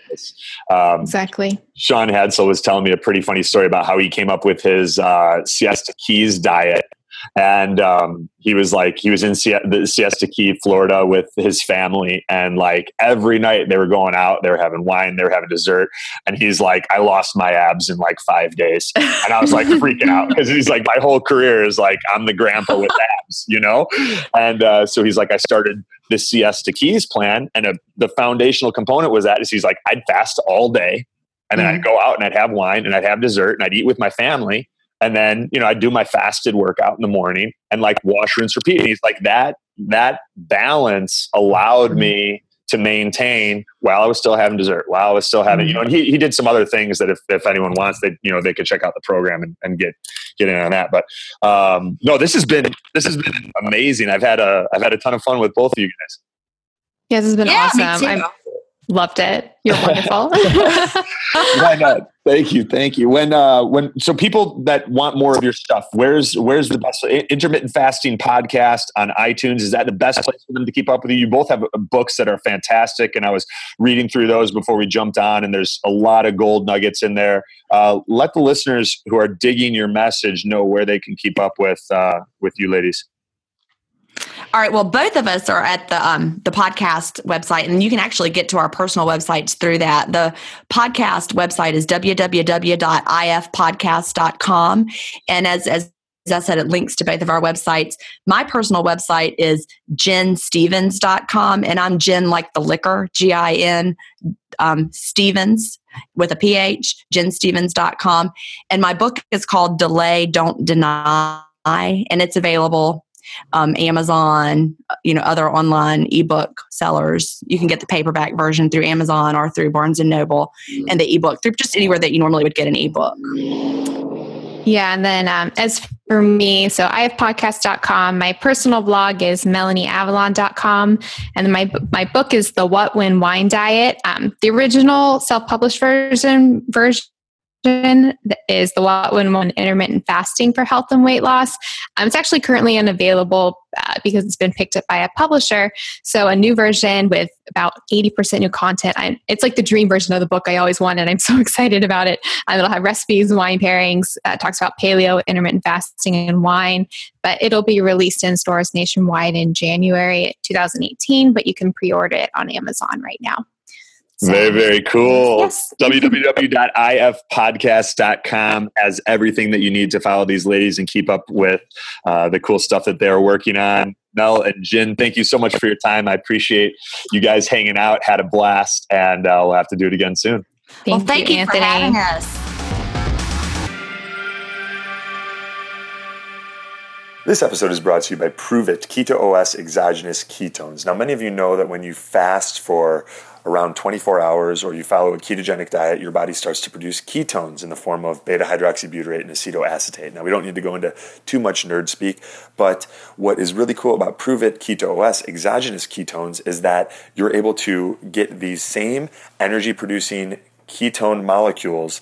[SPEAKER 2] um, exactly.
[SPEAKER 1] Shaun Hadsall was telling me a pretty funny story about how he came up with his uh, Siesta Keys diet and um, he was like he was in the Siesta Key, Florida, with his family, and like every night they were going out, they were having wine, they were having dessert, and he's like, I lost my abs in like five days, and I was like [laughs] freaking out because he's like, my whole career is like I'm the grandpa with [laughs] abs, you know, and uh, so he's like, I started the Siesta Keys plan, and a, the foundational component was that is he's like, I'd fast all day, and then mm-hmm. I'd go out and I'd have wine and I'd have dessert and I'd eat with my family and then you know i do my fasted workout in the morning and like wash rinse repeat. And he's like that that balance allowed me to maintain while i was still having dessert while i was still having you know and he, he did some other things that if, if anyone wants they you know they could check out the program and, and get get in on that. But um no this has been this has been amazing. I've had a i've had a ton of fun with both of you guys.
[SPEAKER 2] Yeah this has been yeah, awesome Loved it. You're wonderful. [laughs] [laughs]
[SPEAKER 1] Why not? Thank you, thank you. When uh, when so people that want more of your stuff, where's where's the best intermittent fasting podcast on iTunes? Is that the best place for them to keep up with you? You both have uh, books that are fantastic, and I was reading through those before we jumped on, and there's a lot of gold nuggets in there. Uh, let the listeners who are digging your message know where they can keep up with uh, with you, ladies.
[SPEAKER 3] All right. Well, both of us are at the um, the podcast website, and you can actually get to our personal websites through that. The podcast website is www.ifpodcast.com, and as as as I said, it links to both of our websites. My personal website is ginstephens.com, and I'm Gin like the liquor, G I N um, Stephens with a PH, ginstephens.com. And my book is called Delay, Don't Deny, and it's available um, Amazon, you know, other online ebook sellers. You can get the paperback version through Amazon or through Barnes and Noble, and the ebook through just anywhere that you normally would get an ebook.
[SPEAKER 2] Yeah, and then um, as for me, so I have podcast.com. My personal blog is melanieavalon.com. And my my book is The What When Wine Diet. Um, the original self-published version version is the When One Intermittent Fasting for Health and Weight Loss. Um, it's actually currently unavailable uh, because it's been picked up by a publisher. So a new version with about 80% new content. I, it's like the dream version of the book I always wanted. I'm [laughs] so excited about it. Um, it'll have recipes, wine pairings, uh, talks about paleo, intermittent fasting, and wine. But it'll be released in stores nationwide in January 2018, but you can pre-order it on Amazon right now.
[SPEAKER 1] So, very, very cool. Yes. www.ifpodcast.com has everything that you need to follow these ladies and keep up with uh, the cool stuff that they're working on. Mel and Gin, thank you so much for your time. I appreciate you guys hanging out, had a blast, and uh, we'll have to do it again soon.
[SPEAKER 3] Thank well, thank you, you for having us.
[SPEAKER 4] This episode is brought to you by Pruvit Keto OS Exogenous Ketones. Now, many of you know that when you fast for around 24 hours or you follow a ketogenic diet, your body starts to produce ketones in the form of beta hydroxybutyrate and acetoacetate. Now, we don't need to go into too much nerd speak, but what is really cool about Pruvit Keto OS exogenous ketones is that you're able to get these same energy producing ketone molecules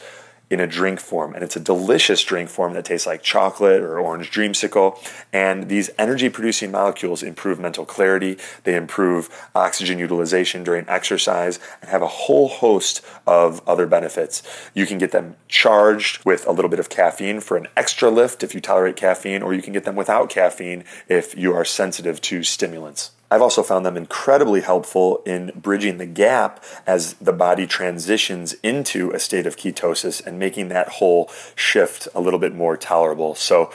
[SPEAKER 4] in a drink form. And it's a delicious drink form that tastes like chocolate or orange dreamsicle. And these energy producing molecules improve mental clarity, they improve oxygen utilization during exercise, and have a whole host of other benefits. You can get them charged with a little bit of caffeine for an extra lift if you tolerate caffeine, or you can get them without caffeine if you are sensitive to stimulants. I've also found them incredibly helpful in bridging the gap as the body transitions into a state of ketosis and making that whole shift a little bit more tolerable. So,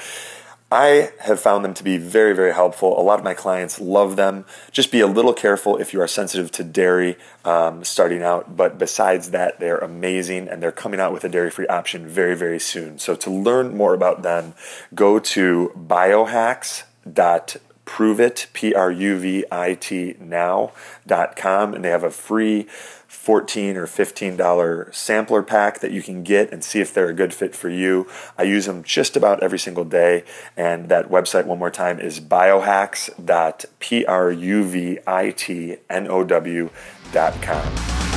[SPEAKER 4] I have found them to be very, very helpful. A lot of my clients love them. Just be a little careful if you are sensitive to dairy um, starting out. But besides that, they're amazing and they're coming out with a dairy free option very, very soon. So to learn more about them, go to biohacks.com pruvit, P R U V I T now.com, and they have a free 14 or $15 sampler pack that you can get and see if they're a good fit for you. I use them just about every single day, and that website, one more time, is biohacks.pruvitnow.com.